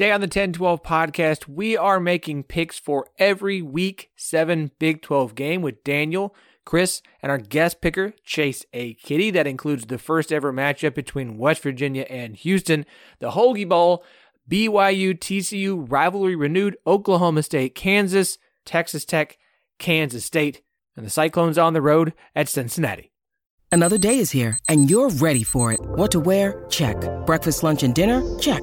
Today on the 1012 podcast, we are making picks for every week seven Big 12 game with Daniel, Chris, and our guest picker, Chase A. Kiddy. That includes the first ever matchup between West Virginia and Houston, the Holgy Bowl, BYU TCU rivalry renewed, Oklahoma State, Kansas, Texas Tech, Kansas State, and the Cyclones on the road at Cincinnati. Another day is here, and you're ready for it. What to wear? Check. Breakfast, lunch, and dinner? Check.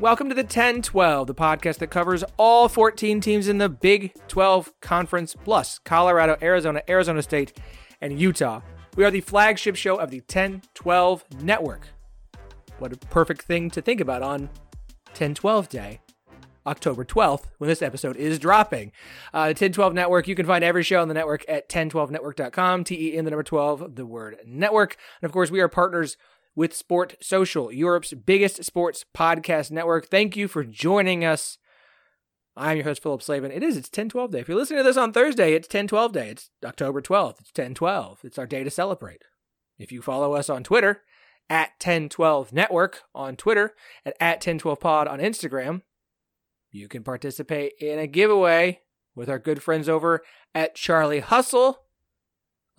Welcome to the 10 12, the podcast that covers all 14 teams in the Big 12 Conference, plus Colorado, Arizona, Arizona State, and Utah. We are the flagship show of the 10 12 network. What a perfect thing to think about on 10 12 day, October 12th, when this episode is dropping. Uh, the 10 12 network, you can find every show on the network at 1012network.com, T E in the number 12, the word network. And of course, we are partners with Sport Social, Europe's biggest sports podcast network. Thank you for joining us. I'm your host, Phillip Slavin. It is, it's 1012 day. If you're listening to this on Thursday, it's 1012 day. It's October 12th. It's 1012. It's our day to celebrate. If you follow us on Twitter, at 1012 Network on Twitter, and at 1012 Pod on Instagram, you can participate in a giveaway with our good friends over at Charlie Hustle.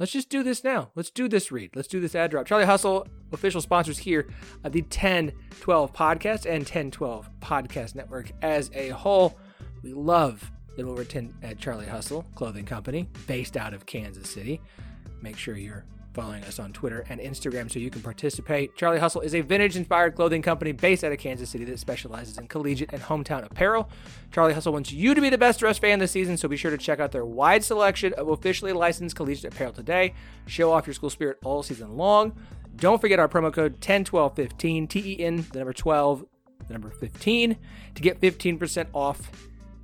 Let's just do this now. Let's do this read. Let's do this ad drop. Charlie Hustle, official sponsors here of the 1012 podcast and 1012 podcast network as a whole. We love that 10 at Charlie Hustle Clothing Company, based out of Kansas City. Make sure you're following us on Twitter and Instagram so you can participate. Charlie Hustle is a vintage inspired clothing company based out of Kansas City that specializes in collegiate and hometown apparel. Charlie Hustle wants you to be the best dressed fan this season, so be sure to check out their wide selection of officially licensed collegiate apparel today. Show off your school spirit all season long. Don't forget our promo code 101215, T E N, the number 12, the number 15, to get 15% off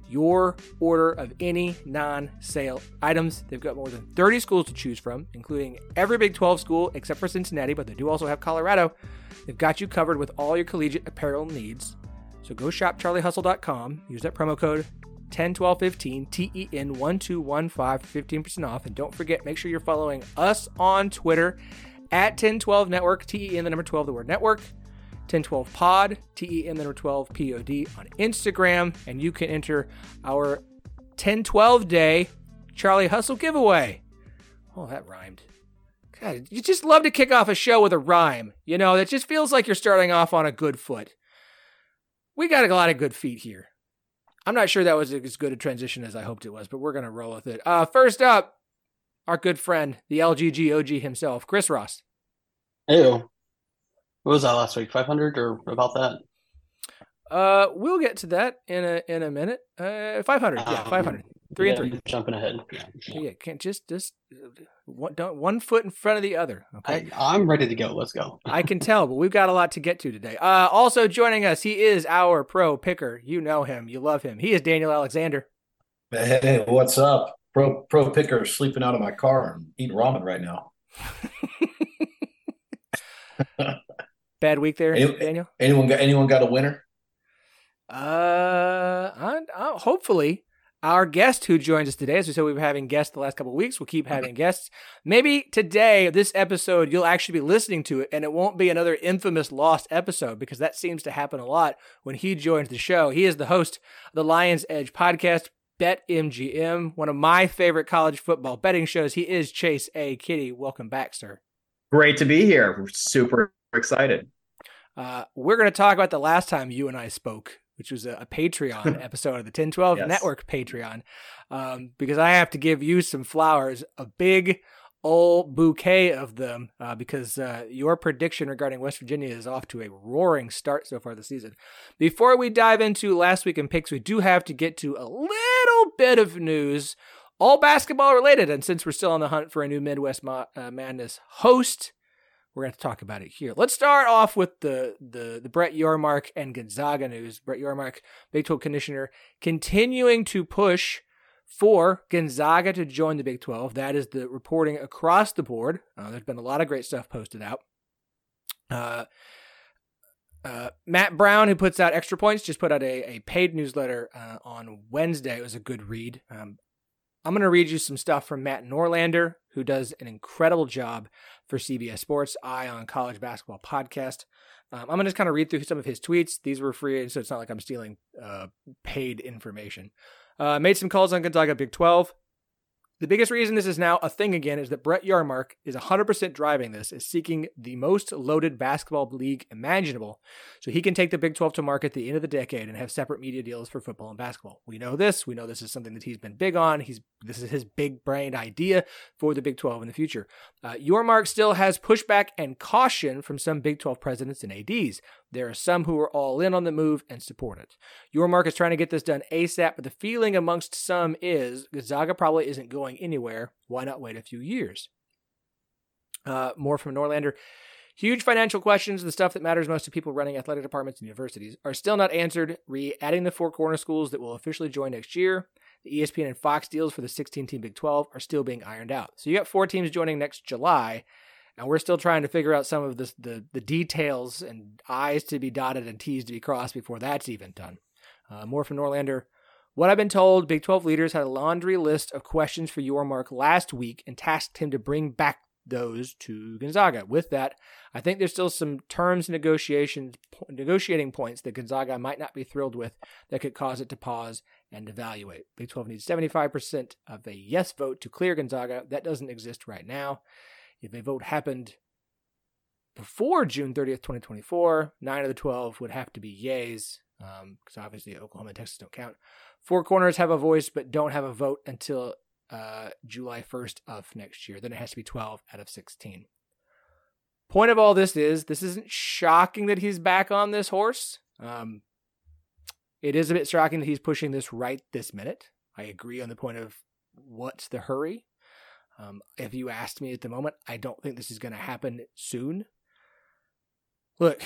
your order of any non sale items. They've got more than 30 schools to choose from, including every Big 12 school except for Cincinnati, but they do also have Colorado. They've got you covered with all your collegiate apparel needs. So go shop charliehustle.com, use that promo code 101215 TEN 1215 for 15% off. And don't forget, make sure you're following us on Twitter at 1012 Network, TEN the number 12, the word network. 1012 pod, T E M number 12 P O D on Instagram, and you can enter our 1012 day Charlie Hustle giveaway. Oh, that rhymed. God, you just love to kick off a show with a rhyme. You know, it just feels like you're starting off on a good foot. We got a lot of good feet here. I'm not sure that was as good a transition as I hoped it was, but we're going to roll with it. Uh, first up, our good friend, the LGG OG himself, Chris Ross. Ew. What was that last week? 500 or about that? Uh, we'll get to that in a in a minute. Uh, 500. Yeah, Um, 500. Three yeah, and three. Jumping ahead. Yeah. Yeah, can't just just uh, one, don't, one foot in front of the other. Okay. I, I'm ready to go. Let's go. I can tell, but we've got a lot to get to today. Uh, also joining us, he is our pro picker. You know him, you love him. He is Daniel Alexander. Hey, what's up? Pro pro picker sleeping out of my car and eating ramen right now. Bad week there, Any- Daniel. Anyone got anyone got a winner? Uh, I, I, hopefully, our guest who joins us today, as we said, we've been having guests the last couple of weeks. We'll keep having guests. Maybe today, this episode, you'll actually be listening to it, and it won't be another infamous lost episode because that seems to happen a lot when he joins the show. He is the host of the Lions Edge podcast. BetMGM, one of my favorite college football betting shows. He is Chase A. Kiddy. Welcome back, sir. Great to be here. We're super excited. Uh, we're going to talk about the last time you and I spoke, which was a, a Patreon episode of the 1012 Yes. Network Patreon, um, because I have to give you some flowers, a big old bouquet of them, uh, because uh, your prediction regarding West Virginia is off to a roaring start so far this season. Before we dive into last week in picks, we do have to get to a little bit of news, all basketball related. And since we're still on the hunt for a new Midwest Mo- uh, Madness host, we're going to talk about it here. Let's start off with the the the Brett Yormark and Gonzaga news. Brett Yormark, Big 12 commissioner, continuing to push for Gonzaga to join the Big 12. That is the reporting across the board. Uh, there's been a lot of great stuff posted out. Uh, uh, Matt Brown, who puts out extra points, just put out a, a paid newsletter uh, on Wednesday. It was a good read. Um, I'm going to read you some stuff from Matt Norlander, who does an incredible job for CBS Sports Eye on College Basketball Podcast. Um, I'm going to just kind of read through some of his tweets. These were free, so it's not like I'm stealing uh, paid information. Uh, made some calls on Gonzaga Big 12. The biggest reason this is now a thing again is that Brett Yormark is 100% driving this, is seeking the most loaded basketball league imaginable, so he can take the Big 12 to market at the end of the decade and have separate media deals for football and basketball. We know this. We know this is something that he's been big on. He's this is his big brained idea for the Big 12 in the future. Uh, Yormark still has pushback and caution from some Big 12 presidents and ads. There are some who are all in on the move and support it. Yormark is trying to get this done ASAP, but the feeling amongst some is Gonzaga probably isn't going anywhere. Why not wait a few years? Uh, more from Norlander. Huge financial questions, the stuff that matters most to people running athletic departments and universities, are still not answered. Re adding the four corner schools that will officially join next year. The ESPN and Fox deals for the 16 team Big 12 are still being ironed out. So you got four teams joining next July, and we're still trying to figure out some of the, the, the details and I's to be dotted and T's to be crossed before that's even done. Uh, more from Norlander. What I've been told, Big 12 leaders had a laundry list of questions for Yormark last week and tasked him to bring back those to Gonzaga. With that, I think there's still some terms negotiations, negotiating points that Gonzaga might not be thrilled with that could cause it to pause and evaluate. Big 12 needs 75% of a yes vote to clear Gonzaga. That doesn't exist right now. If a vote happened before June 30th, 2024, nine of the 12 would have to be yays, because obviously Oklahoma and Texas don't count. Four corners have a voice but don't have a vote until uh, July 1st of next year. Then it has to be 12 out of 16. Point of all this is this isn't shocking that he's back on this horse. Um, it is a bit shocking that he's pushing this right this minute. I agree on the point of what's the hurry. Um, if you asked me at the moment, I don't think this is going to happen soon. Look,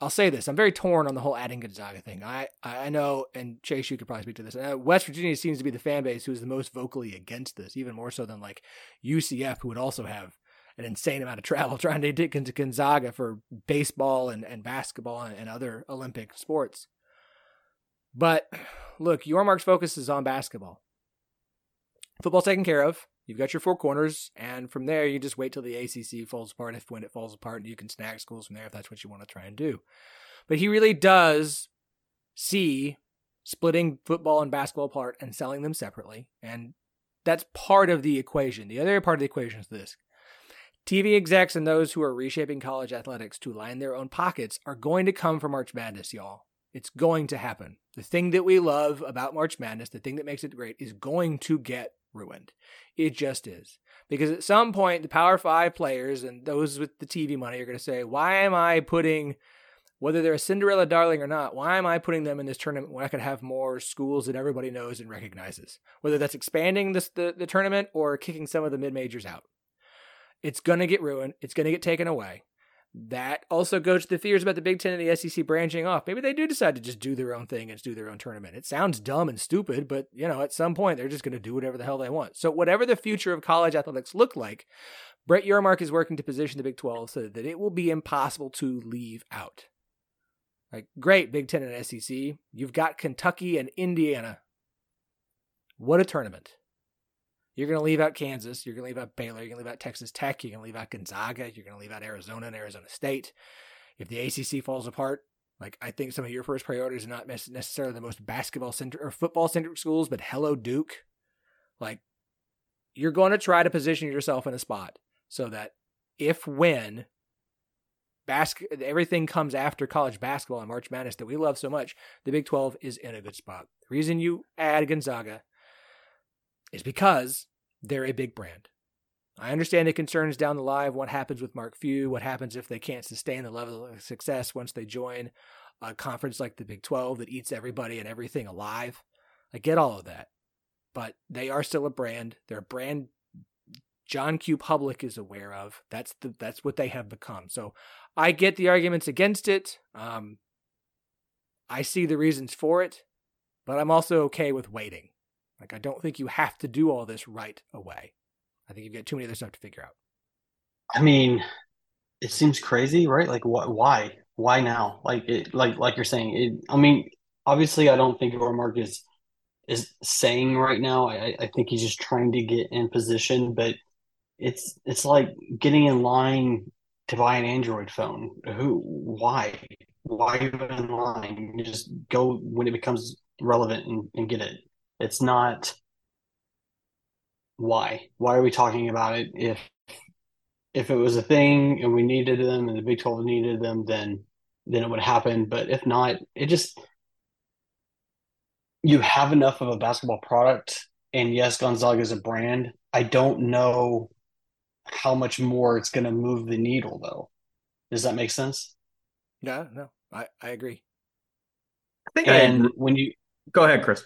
I'll say this: I'm very torn on the whole adding Gonzaga thing. I I know, and Chase, you could probably speak to this. Uh, West Virginia seems to be the fan base who is the most vocally against this, even more so than like UCF, who would also have an insane amount of travel trying to get into Gonzaga for baseball and, and basketball and, and other Olympic sports. But look, Yormark's focus is on basketball. Football's taken care of. You've got your four corners, and from there, you just wait till the ACC falls apart. If when it falls apart, you can snag schools from there if that's what you want to try and do. But he really does see splitting football and basketball apart and selling them separately, and that's part of the equation. The other part of the equation is this: TV execs and those who are reshaping college athletics to line their own pockets are going to come for March Madness, y'all. It's going to happen. The thing that we love about March Madness, the thing that makes it great, is going to get ruined. It just is. Because at some point, the Power Five players and those with the TV money are going to say, why am I putting, whether they're a Cinderella darling or not, why am I putting them in this tournament when I could have more schools that everybody knows and recognizes? Whether that's expanding this, the, the tournament or kicking some of the mid majors out. It's going to get ruined. It's going to get taken away. That also goes to the fears about the Big Ten and the SEC branching off. Maybe they do decide to just do their own thing and do their own tournament. It sounds dumb and stupid, but you know, at some point they're just going to do whatever the hell they want. So whatever the future of college athletics look like, Brett Yormark is working to position the Big 12 so that it will be impossible to leave out. Like, great, Big Ten and SEC. You've got Kentucky and Indiana. What a tournament. You're going to leave out Kansas. You're going to leave out Baylor. You're going to leave out Texas Tech. You're going to leave out Gonzaga. You're going to leave out Arizona and Arizona State. If the ACC falls apart, like I think some of your first priorities are not necessarily the most basketball centric or football centric schools, but hello Duke. Like you're going to try to position yourself in a spot so that if when basket everything comes after college basketball and March Madness that we love so much, the Big 12 is in a good spot. The reason you add Gonzaga is because they're a big brand. I understand the concerns down the line what happens with Mark Few, what happens if they can't sustain the level of success once they join a conference like the Big 12 that eats everybody and everything alive. I get all of that. But they are still a brand. They're a brand John Q. Public is aware of. That's the that's what they have become. So I get the arguments against it. Um, I see the reasons for it, but I'm also okay with waiting. Like I don't think you have to do all this right away. I think you've got too many other stuff to figure out. I mean, it seems crazy, right? Like, what? Why? Why now? Like, it, like, like you're saying. It, I mean, obviously, I don't think Yormark is is saying right now. I, I think he's just trying to get in position, but it's it's like getting in line to buy an Android phone. Who? Why? Why even in line? You just go when it becomes relevant and, and get it. It's not. Why? Why are we talking about it? If if it was a thing and we needed them and the Big Twelve needed them, then then it would happen. But if not, it just you have enough of a basketball product. And yes, Gonzaga is a brand. I don't know how much more it's going to move the needle, though. Does that make sense? Yeah, no, I, I agree. I think And I, when you, go ahead, Chris.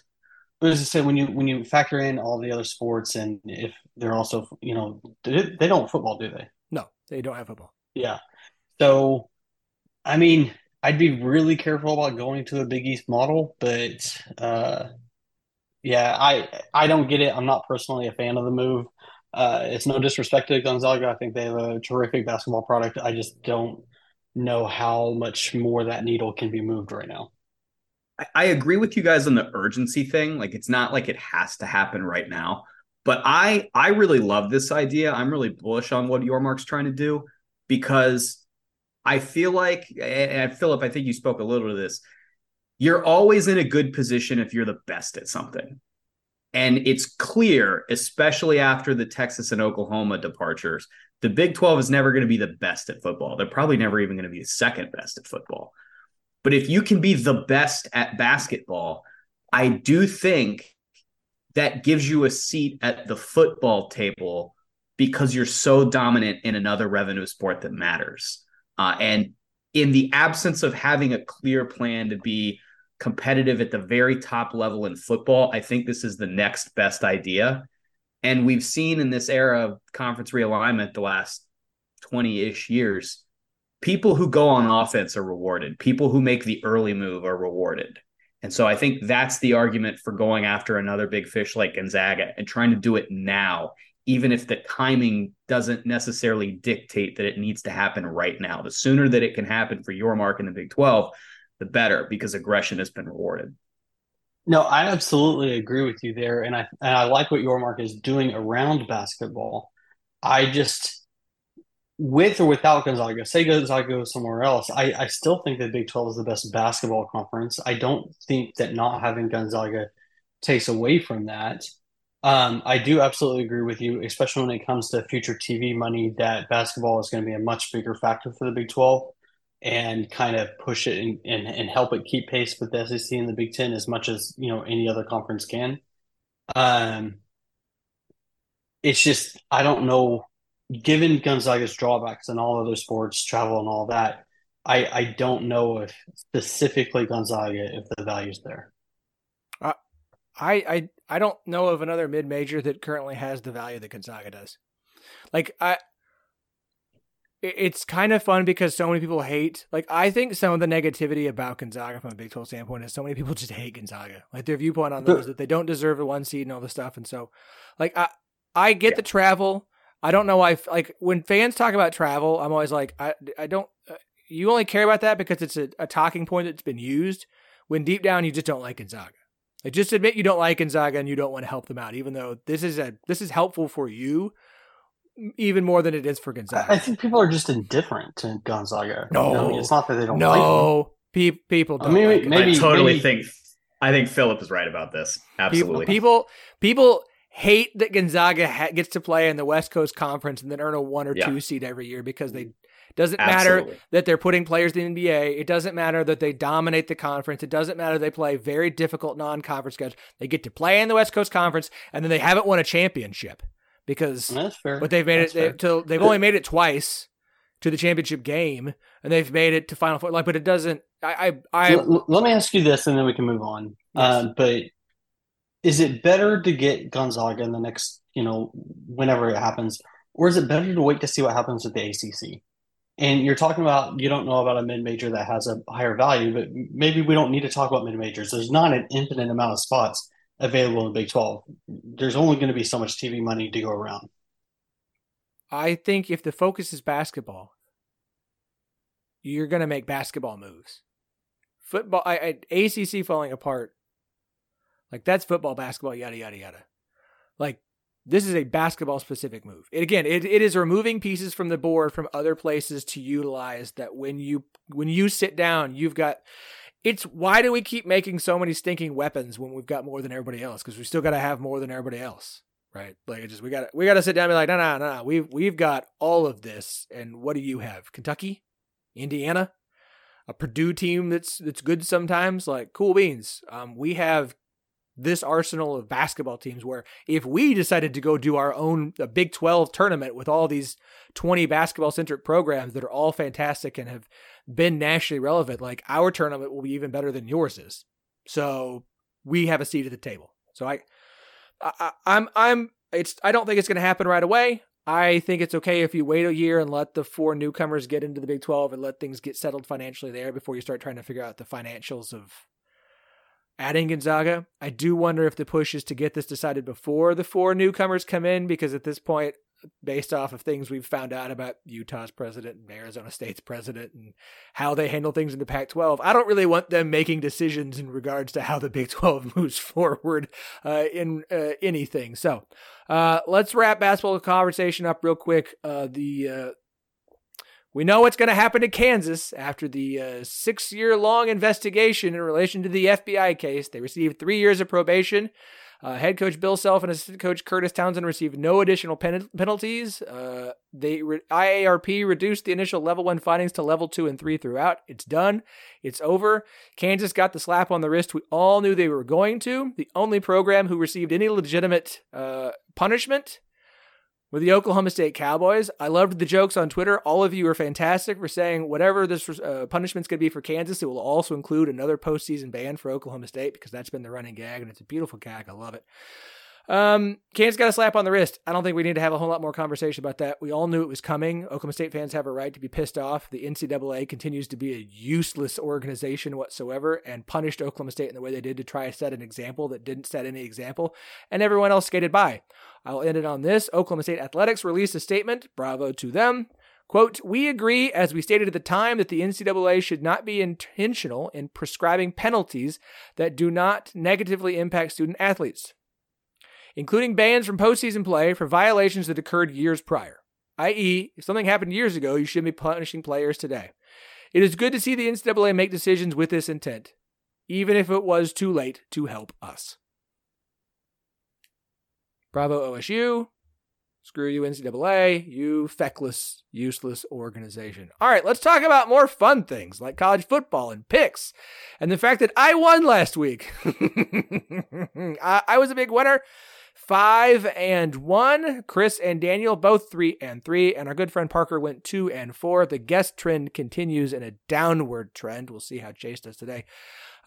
I was to say when you when you factor in all the other sports and if they're also you know they, they don't football do they? No, they don't have football. Yeah. So, I mean, I'd be really careful about going to a Big East model, but uh, yeah, I I don't get it. I'm not personally a fan of the move. Uh, it's no disrespect to Gonzaga. I think they have a terrific basketball product. I just don't know how much more that needle can be moved right now. I, I agree with you guys on the urgency thing. Like it's not like it has to happen right now. But I I really love this idea. I'm really bullish on what Yormark's trying to do because I feel like and Phillip, I think you spoke a little to this. You're always in a good position if you're the best at something. And it's clear, especially after the Texas and Oklahoma departures, the Big 12 is never going to be the best at football. They're probably never even going to be the second best at football. But if you can be the best at basketball, I do think that gives you a seat at the football table because you're so dominant in another revenue sport that matters. Uh, and in the absence of having a clear plan to be competitive at the very top level in football, I think this is the next best idea. And we've seen in this era of conference realignment the last 20 ish years, people who go on offense are rewarded, people who make the early move are rewarded. And so I think that's the argument for going after another big fish like Gonzaga and trying to do it now, even if the timing doesn't necessarily dictate that it needs to happen right now. The sooner that it can happen for Yormark in the Big 12, the better because aggression has been rewarded. No, I absolutely agree with you there, and I and I like what Yormark is doing around basketball. I just with or without Gonzaga, say Gonzaga goes somewhere else, I, I still think that Big 12 is the best basketball conference. I don't think that not having Gonzaga takes away from that. Um, I do absolutely agree with you, especially when it comes to future TV money, that basketball is going to be a much bigger factor for the Big 12 and kind of push it and, and, and help it keep pace with the SEC and the Big Ten as much as you know any other conference can. Um, it's just I don't know, given Gonzaga's drawbacks and all other sports, travel and all that. I I don't know if specifically Gonzaga if the value's there. Uh, I I I don't know of another mid major that currently has the value that Gonzaga does. Like I it's kind of fun because so many people hate. Like, I think some of the negativity about Gonzaga from a Big 12 standpoint is so many people just hate Gonzaga. Like, their viewpoint on those that they don't deserve the one seed and all this stuff. And so, like, I I get yeah. the travel. I don't know why. Like, when fans talk about travel, I'm always like, I I don't. Uh, you only care about that because it's a, a talking point that's been used. When deep down you just don't like Gonzaga. Like, just admit you don't like Gonzaga and you don't want to help them out, even though this is a this is helpful for you even more than it is for Gonzaga. I think people are just indifferent to Gonzaga. No, you know, I mean, it's not that they don't. No, like Pe- people. Don't I mean, like maybe I totally maybe, think. I think Phillip is right about this. Absolutely. People, people, people hate that Gonzaga ha- gets to play in the West Coast Conference and then earn a one or Yeah. two seed every year because they doesn't matter that they're putting players in the NBA. It doesn't matter that they dominate the conference. It doesn't matter they play very difficult non-conference schedules. They get to play in the West Coast Conference and then they haven't won a championship because That's fair. but they've made That's it they, to, they've only made it twice to the championship game and they've made it to final four like but it doesn't I I, I L- l- let me ask you this, and then we can move on. Yes. Um, but is it better to get Gonzaga in the next, you know, whenever it happens, or is it better to wait to see what happens with the ACC? And you're talking about you don't know about a mid major that has a higher value, but maybe we don't need to talk about mid majors. There's not an infinite amount of spots available in Big 12. There's only going to be so much TV money to go around. I think if the focus is basketball, you're going to make basketball moves. Football, I, I, ACC falling apart, like that's football, basketball, yada yada yada. Like this is a basketball specific move. And again, it, it is removing pieces from the board from other places to utilize. That when you when you sit down, you've got. It's why do we keep making so many stinking weapons when we've got more than everybody else? Because we still got to have more than everybody else right? Like it just we got to we got to sit down and be like, no, no, no, we've we've got all of this, and what do you have? Kentucky, Indiana, a Purdue team that's that's good sometimes. Like cool beans. Um, we have this arsenal of basketball teams where if we decided to go do our own a Big 12 tournament with all these 20 basketball centric programs that are all fantastic and have been nationally relevant, like our tournament will be even better than yours is. So we have a seat at the table. So I, I I'm I'm it's I don't think it's going to happen right away. I think it's okay if you wait a year and let the four newcomers get into the Big 12 and let things get settled financially there before you start trying to figure out the financials of adding Gonzaga. I do wonder if the push is to get this decided before the four newcomers come in because at this point based off of things we've found out about Utah's president and Arizona State's president and how they handle things in the Pac 12. I don't really want them making decisions in regards to how the Big 12 moves forward uh, in uh, anything. So uh, let's wrap basketball conversation up real quick. Uh, the uh, we know what's going to happen to Kansas after the uh, six year long investigation in relation to the FBI case. They received three years of probation. Uh, head coach Bill Self and assistant coach Kurtis Townsend received no additional pen- penalties. Uh, they re- IARP reduced the initial level one findings to level two and three throughout. It's done. It's over. Kansas got the slap on the wrist we all knew they were going to. The only program who received any legitimate uh, punishment were the Oklahoma State Cowboys. I loved the jokes on Twitter. All of you are fantastic for saying whatever this uh, punishment's going to be for Kansas, it will also include another postseason ban for Oklahoma State because that's been the running gag, and it's a beautiful gag. I love it. Um, Kansas got a slap on the wrist. I don't think we need to have a whole lot more conversation about that. We all knew it was coming. Oklahoma State fans have a right to be pissed off. The NCAA continues to be a useless organization whatsoever and punished Oklahoma State in the way they did to try to set an example that didn't set any example, and everyone else skated by. I'll end it on this. Oklahoma State Athletics released a statement. Bravo to them. Quote, we agree, as we stated at the time, that the NCAA should not be intentional in prescribing penalties that do not negatively impact student athletes including bans from postseason play for violations that occurred years prior. I.e., if something happened years ago, you shouldn't be punishing players today. It is good to see the NCAA make decisions with this intent, even if it was too late to help us. Bravo OSU. Screw you, NCAA, you feckless, useless organization. All right, let's talk about more fun things like college football and picks and the fact that I won last week. I, I was a big winner five and one. Chris and Daniel both three and three, and our good friend Parker went two and four. The guest trend continues in a downward trend. We'll see how Chase does today.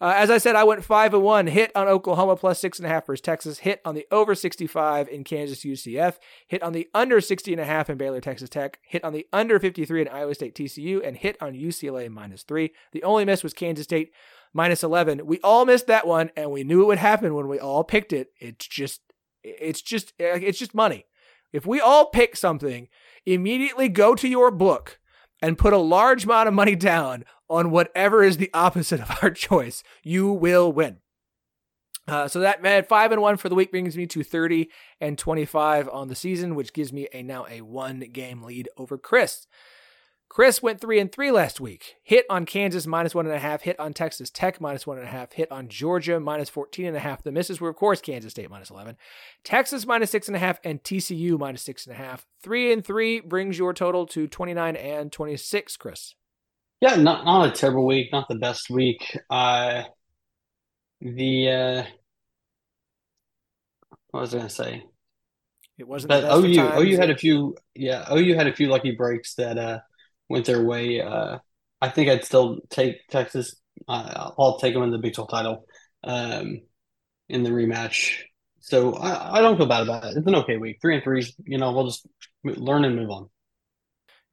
Uh, as I said, I went five and one. Hit on Oklahoma plus six and a half versus Texas. Hit on the over 65 in Kansas UCF. Hit on the under 60 and a half in Baylor Texas Tech. Hit on the under 53 in Iowa State TCU, and hit on UCLA minus three. The only miss was Kansas State minus 11. We all missed that one, and we knew it would happen when we all picked it. It's just it's just it's just money. If we all pick something, immediately go to your book and put a large amount of money down on whatever is the opposite of our choice. You will win. Uh, so that man five and one for the week brings me to thirty and twenty five on the season, which gives me a now a one game lead over Chris. Chris went three and three last week. Hit on Kansas minus one and a half. Hit on Texas Tech minus one and a half. Hit on Georgia minus 14 and a half. The misses were, of course, Kansas State minus 11. Texas minus six and a half and TCU minus six and a half. Three and three brings your total to 29 and 26, Chris. Yeah, not not a terrible week, not the best week. Uh, the uh, what was I going to say? It wasn't. But OU. OU had a few yeah OU had a few lucky breaks that uh went their way. Uh, I think I'd still take Texas. Uh, I'll take them in the Big 12 title um, in the rematch. So I, I don't feel bad about it. It's an okay week. Three and threes. You know, we'll just learn and move on.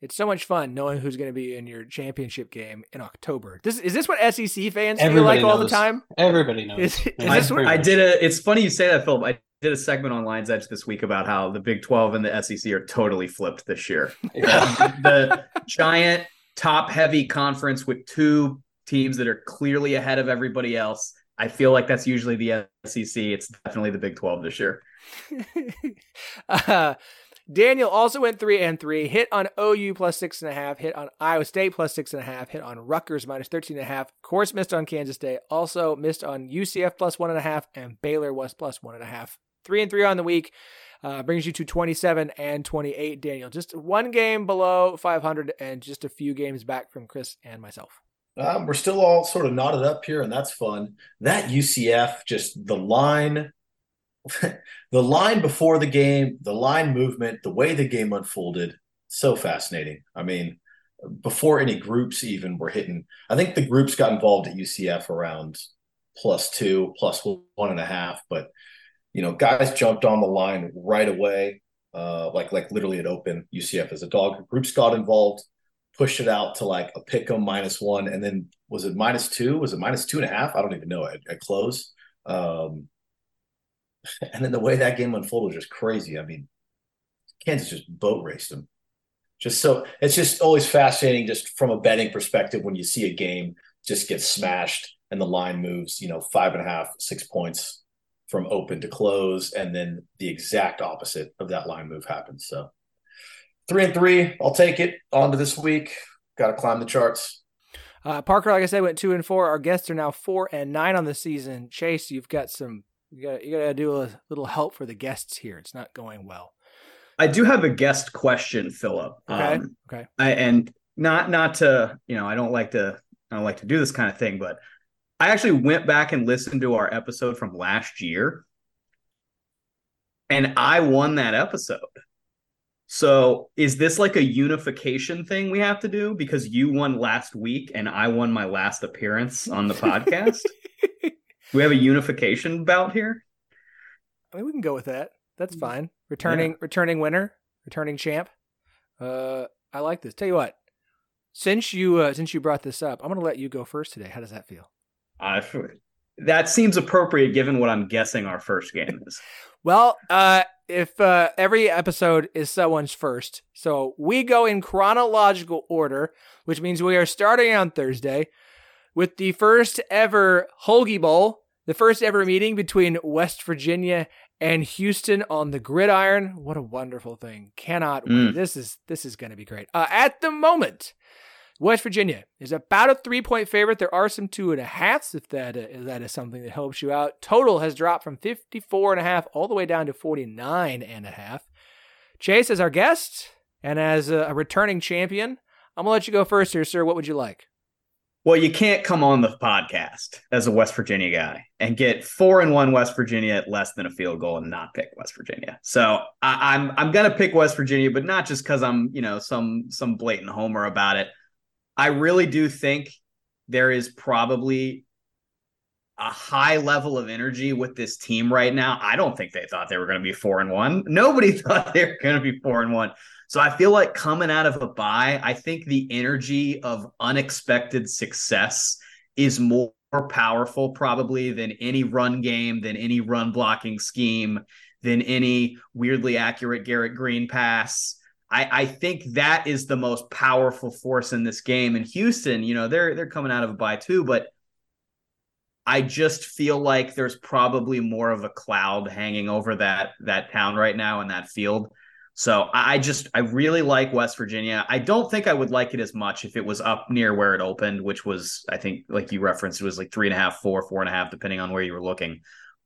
It's so much fun knowing who's going to be in your championship game in October. This is this what SEC fans feel Everybody like all the time? Everybody knows. Is, is Yeah, this what, I did a. It's funny you say that, Phillip. I did a segment on Lions Edge this week about how the Big Twelve and the SEC are totally flipped this year. Yeah. the giant top-heavy conference with two teams that are clearly ahead of everybody else. I feel like that's usually the SEC. It's definitely the Big Twelve this year. uh, Daniel also went three and three. Hit on OU plus six and a half. Hit on Iowa State plus six and a half. Hit on Rutgers minus thirteen and a half. Of course, missed on Kansas State. Also missed on UCF plus one and a half and Baylor was plus one and a half. Three and three on the week. Uh, brings you to 27 and 28, Daniel. Just one game below 500 and just a few games back from Chris and myself. Um, we're still all sort of knotted up here, and that's fun. That UCF, just the line, the line before the game, the line movement, the way the game unfolded, so fascinating. I mean, before any groups even were hitting, I think the groups got involved at UCF around plus two, plus one and a half, but you know, guys jumped on the line right away, uh, like like literally it opened UCF as a dog. Groups got involved, pushed it out to like a pick 'em minus one, and then was it minus two? Was it minus two and a half? I don't even know at, at close. Um, and then the way that game unfolded was just crazy. I mean, Kansas just boat raced them. Just so it's just always fascinating, just from a betting perspective, when you see a game just get smashed and the line moves, you know, five and a half, six points from open to close, and then the exact opposite of that line move happens. So three and three, I'll take it. On to this week. Got to climb the charts. Uh, Parker, like I said, went two and four. Our guests are now four and nine on the season. Chase, you've got some. You got you got to do a little help for the guests here. It's not going well. I do have a guest question, Phillip. Okay. Um, okay. I, and not not to you know I don't like to I don't like to do this kind of thing, but I actually went back and listened to our episode from last year, and I won that episode. So is this like a unification thing we have to do because you won last week and I won my last appearance on the podcast? we have a unification bout here? I mean, we can go with that. Mm. That's fine. Returning returning winner, returning champ. Uh, I like this. Tell you what, since you uh, since you brought this up, I'm gonna let you go first today. How does that feel? I that seems appropriate given what I'm guessing our first game is. Well, uh, if uh, every episode is someone's first, so we go in chronological order, which means we are starting on Thursday with the first ever Holgy Bowl, the first ever meeting between West Virginia and Houston on the gridiron. What a wonderful thing! Cannot wait. Mm. This is this is going to be great. Uh, at the moment, West Virginia is about a three point favorite. There are some two and a halves if that, uh, that is something that helps you out. Total has dropped from 54 and a half all the way down to 49 and a half. Chase, as our guest and as a, a returning champion, I'm going to let you go first here, sir. What would you like? Well, you can't come on the podcast as a West Virginia guy and get four and one West Virginia at less than a field goal and not pick West Virginia. So I, I'm I'm gonna pick West Virginia, but not just because I'm you know some some blatant homer about it. I really do think there is probably a high level of energy with this team right now. I don't think they thought they were going to be four and one. Nobody thought they were going to be four and one. So I feel like coming out of a bye, I think the energy of unexpected success is more powerful probably than any run game, than any run blocking scheme, than any weirdly accurate Garrett Greene pass. I, I think that is the most powerful force in this game. And Houston, you know, they're they're coming out of a bye too, but I just feel like there's probably more of a cloud hanging over that that town right now and that field. So I just I really like West Virginia. I don't think I would like it as much if it was up near where it opened, which was I think like you referenced, it was like three and a half, four, four and a half, depending on where you were looking.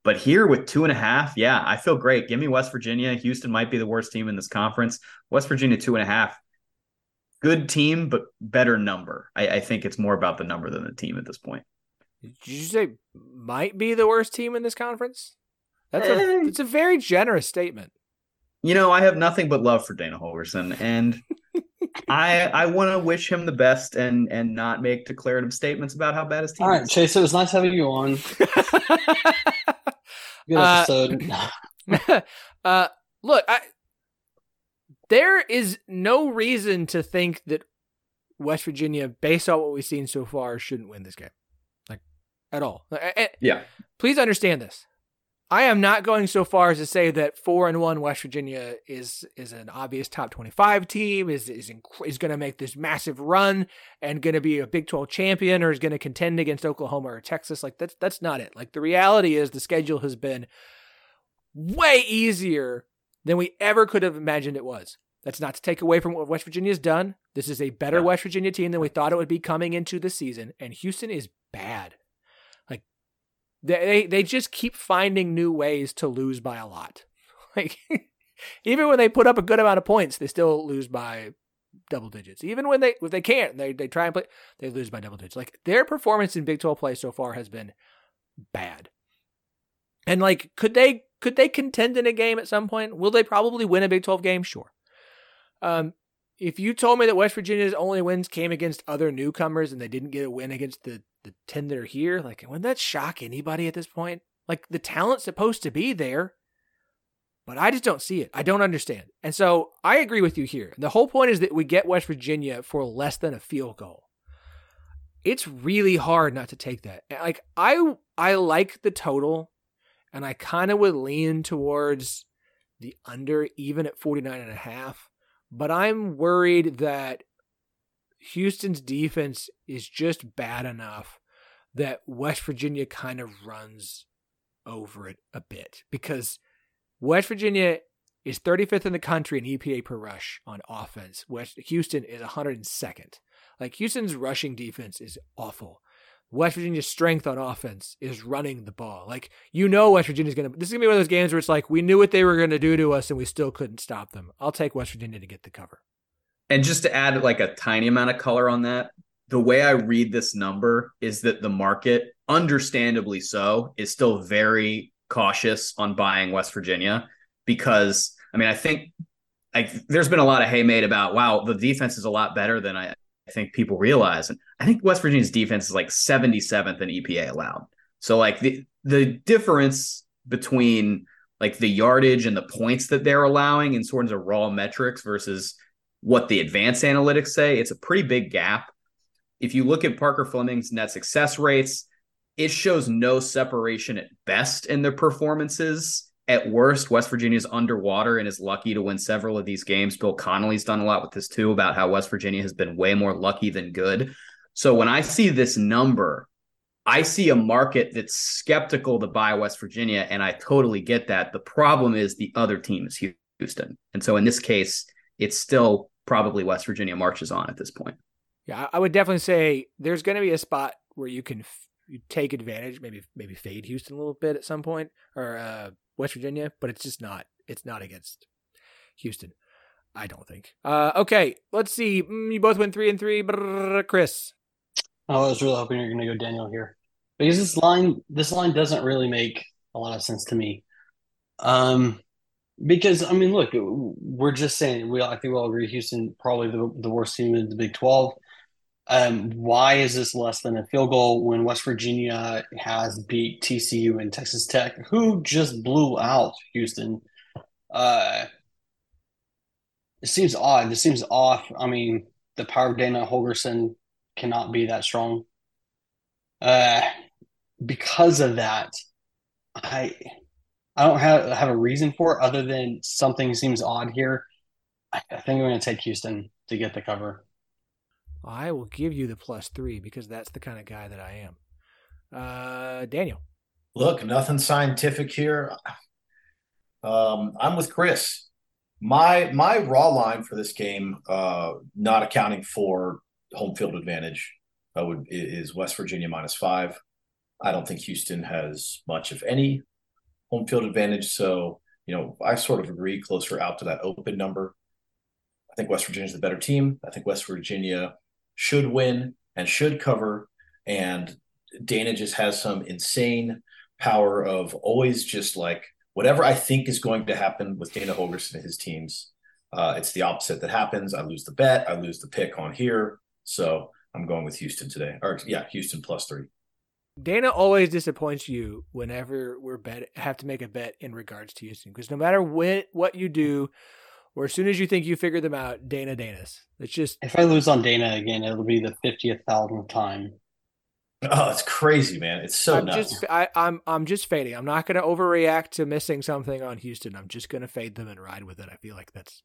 But here with two and a half, yeah, I feel great. Give me West Virginia. Houston might be the worst team in this conference. West Virginia two and a half, good team, but better number. I, I think it's more about the number than the team at this point. Did you say might be the worst team in this conference? That's a eh. it's a very generous statement. You know, I have nothing but love for Dana Holgorsen, and I I want to wish him the best and and not make declarative statements about how bad his team is. All right, is. Chase, it was nice having you on. Good episode. Uh, uh, look, I, there is no reason to think that West Virginia, based on what we've seen so far, shouldn't win this game, like at all. And Yeah. please understand this. I am not going so far as to say that four and one West Virginia is is an obvious top twenty five team is is inc- is going to make this massive run and going to be a Big Twelve champion or is going to contend against Oklahoma or Texas. Like that's that's not it. Like the reality is the schedule has been way easier than we ever could have imagined it was. That's not to take away from what West Virginia's done. This is a better Yeah. West Virginia team than we thought it would be coming into the season, and Houston is bad. They, they just keep finding new ways to lose by a lot. Like even when they put up a good amount of points, they still lose by double digits. Even when they if they can't, they they try and play, they lose by double digits. Like their performance in Big 12 play so far has been bad. And like could they could they contend in a game at some point? Will they probably win a Big 12 game? Sure. Um if you told me that West Virginia's only wins came against other newcomers and they didn't get a win against the the 10 that are here, like wouldn't that shock anybody at this point? Like the talent's supposed to be there, but I just don't see it. I don't understand. And so I agree with you here. The whole point is that we get West Virginia for less than a field goal. It's really hard not to take that. Like I I like the total and I kind of would lean towards the under even at 49 and a half, but I'm worried that Houston's defense is just bad enough that West Virginia kind of runs over it a bit because West Virginia is 35th in the country in EPA per rush on offense. West Houston is 102nd. Like Houston's rushing defense is awful. West Virginia's strength on offense is running the ball. Like you know West Virginia's to this is going to be one of those games where it's like we knew what they were going to do to us and we still couldn't stop them. I'll take West Virginia to get the cover. And just to add like a tiny amount of color on that, the way I read this number is that the market, understandably so, is still very cautious on buying West Virginia because I mean I think like there's been a lot of hay made about wow the defense is a lot better than I think people realize and I think West Virginia's defense is like 77th in EPA allowed so like the the difference between like the yardage and the points that they're allowing in sorts of raw metrics versus what the advanced analytics say it's a pretty big gap if you look at Parker Fleming's net success rates it shows no separation at best in their performances. At worst, West Virginia's underwater and is lucky to win several of these games. Bill Connelly's done a lot with this too about how West Virginia has been way more lucky than good. So when I see this number, I see a market that's skeptical to buy West Virginia, and I totally get that. The problem is the other team is Houston. And so in this case, it's still probably West Virginia marches on at this point. Yeah, I would definitely say there's going to be a spot where you can f- take advantage, maybe maybe fade Houston a little bit at some point or uh, West Virginia, but it's just not it's not against Houston. I don't think. Uh, okay, let's see. Mm, you both went three and three. Brrr, Chris, I was really hoping you're going to go Daniel here because this line this line doesn't really make a lot of sense to me. Um, because I mean, look, we're just saying we. I think we all agree Houston probably the the worst team in the Big Twelve. Um, why is this less than a field goal when West Virginia has beat TCU and Texas Tech, who just blew out Houston? Uh, it seems odd. This seems off. I mean, the power of Dana Holgorsen cannot be that strong. Uh, because of that, I I don't have have a reason for it other than something seems odd here. I, I think I'm going to take Houston to get the cover. I will give you the plus three because that's the kind of guy that I am. Uh, Daniel, Look, nothing scientific here. Um, I'm with Chris. My my raw line for this game, uh, not accounting for home field advantage, would is West Virginia minus five. I don't think Houston has much, if any, home field advantage. So you know, I sort of agree closer out to that open number. I think West Virginia is the better team. I think West Virginia should win and should cover. And Dana just has some insane power of always just like whatever I think is going to happen with Dana Holgorsen and his teams. Uh, it's the opposite that happens. I lose the bet. I lose the pick on here. So I'm going with Houston today. Or yeah, Houston plus three. Dana always disappoints you whenever we're bet have to make a bet in regards to Houston because no matter what what you do, or as soon as you think you figure them out, Dana Dana's. It's just if I lose on Dana again, it'll be the fiftieth thousandth time. Oh, it's crazy, man! It's so I'm nuts. just I, I'm I'm just fading. I'm not going to overreact to missing something on Houston. I'm just going to fade them and ride with it. I feel like that's.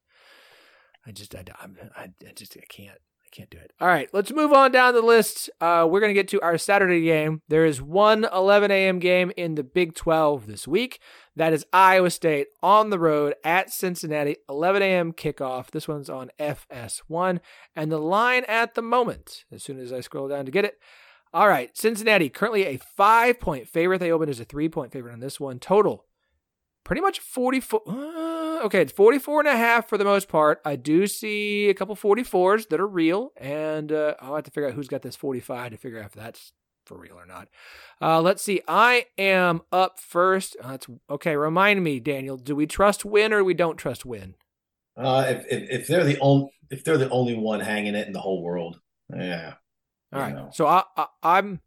I just I, I'm, I, I just I can't I can't do it. All right, let's move on down the list. Uh, we're going to get to our Saturday game. There is one 11 a.m. game in the Big 12 this week. That is Iowa State on the road at Cincinnati, 11 a.m. kickoff. This one's on FS1. And the line at the moment, as soon as I scroll down to get it, all right, Cincinnati currently a five point favorite. They opened as a three point favorite on this one. Total pretty much 44. Uh, okay, it's 44 and a half for the most part. I do see a couple 44s that are real, and uh, I'll have to figure out who's got this 45 to figure out if that's for real or not. Uh, let's see. I am up first. Uh, that's okay. Remind me, Daniel. Do we trust Wynn or we don't trust Wynn? Uh, if, if if they're the only if they're the only one hanging it in the whole world, yeah. All right. Know. So I, I I'm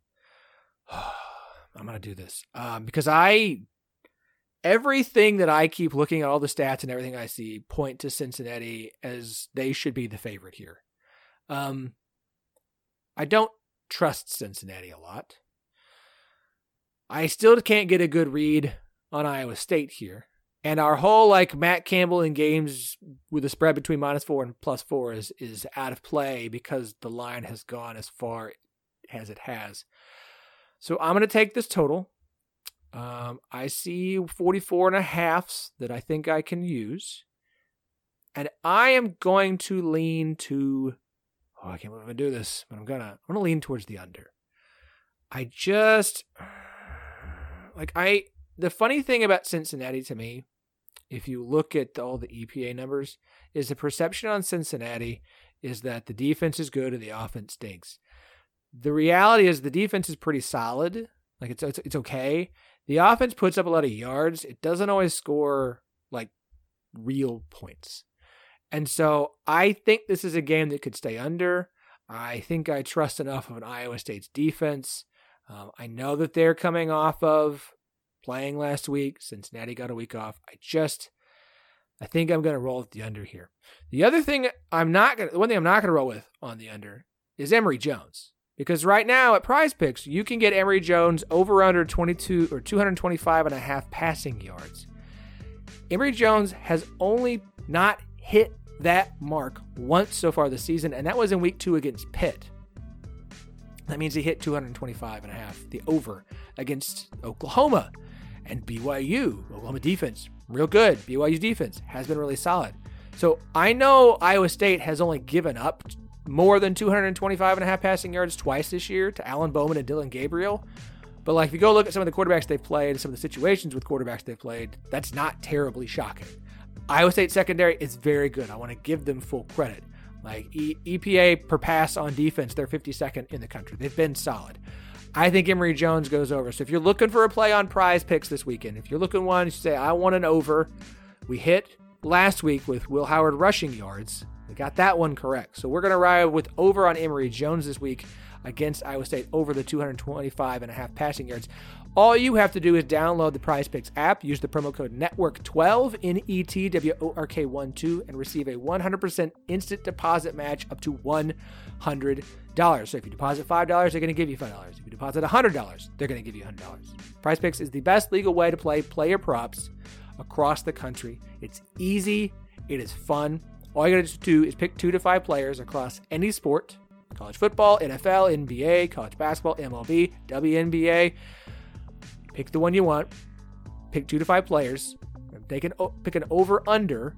I'm gonna do this um, because I everything that I keep looking at all the stats and everything I see point to Cincinnati as they should be the favorite here. Um, I don't trust Cincinnati a lot. I still can't get a good read on Iowa State here. And our whole like Matt Campbell in games with a spread between minus four and plus four is is out of play because the line has gone as far as it has. So I'm gonna take this total. Um, I see 44 and a halfs that I think I can use. And I am going to lean to oh, I can't believe I do this, but I'm gonna I'm gonna lean towards the under. I just like I the funny thing about Cincinnati to me, if you look at all the EPA numbers, is the perception on Cincinnati is that the defense is good and the offense stinks. The reality is the defense is pretty solid. Like it's it's, it's okay. The offense puts up a lot of yards. It doesn't always score like real points. And so I think this is a game that could stay under. I think I trust enough of an Iowa State's defense. Um, I know that they're coming off of playing last week. Cincinnati got a week off. I just, I think I'm going to roll with the under here. The other thing I'm not going to, the one thing I'm not going to roll with on the under is Emory Jones. Because right now at prize picks, you can get Emory Jones over under 22 or 225 and a half passing yards. Emory Jones has only not hit that mark once so far this season, and that was in week two against Pitt. That means he hit 225 and a half, the over against Oklahoma and BYU. Oklahoma defense, real good. BYU's defense has been really solid. So I know Iowa State has only given up more than 225 and a half passing yards twice this year to Alan Bowman and Dillon Gabriel. But like if you go look at some of the quarterbacks they've played, some of the situations with quarterbacks they've played, that's not terribly shocking. Iowa State secondary is very good. I want to give them full credit. Like e- EPA per pass on defense, they're 52nd in the country. They've been solid. I think Emory Jones goes over. So if you're looking for a play on prize picks this weekend, if you're looking one, you say, I want an over. We hit last week with Will Howard rushing yards. We got that one correct. So we're going to ride with over on Emory Jones this week against Iowa State over the 225 and a half passing yards. All you have to do is download the Prize Picks app, use the promo code NETWORK12 N E T W O R K 1 2 and receive a 100% instant deposit match up to $100. So if you deposit $5, they're going to give you $5. If you deposit $100, they're going to give you $100. Prize Picks is the best legal way to play player props across the country. It's easy, it is fun. All you got to do is pick two to five players across any sport college football, NFL, NBA, college basketball, MLB, WNBA. Pick the one you want. Pick two to five players. Take an, pick an over under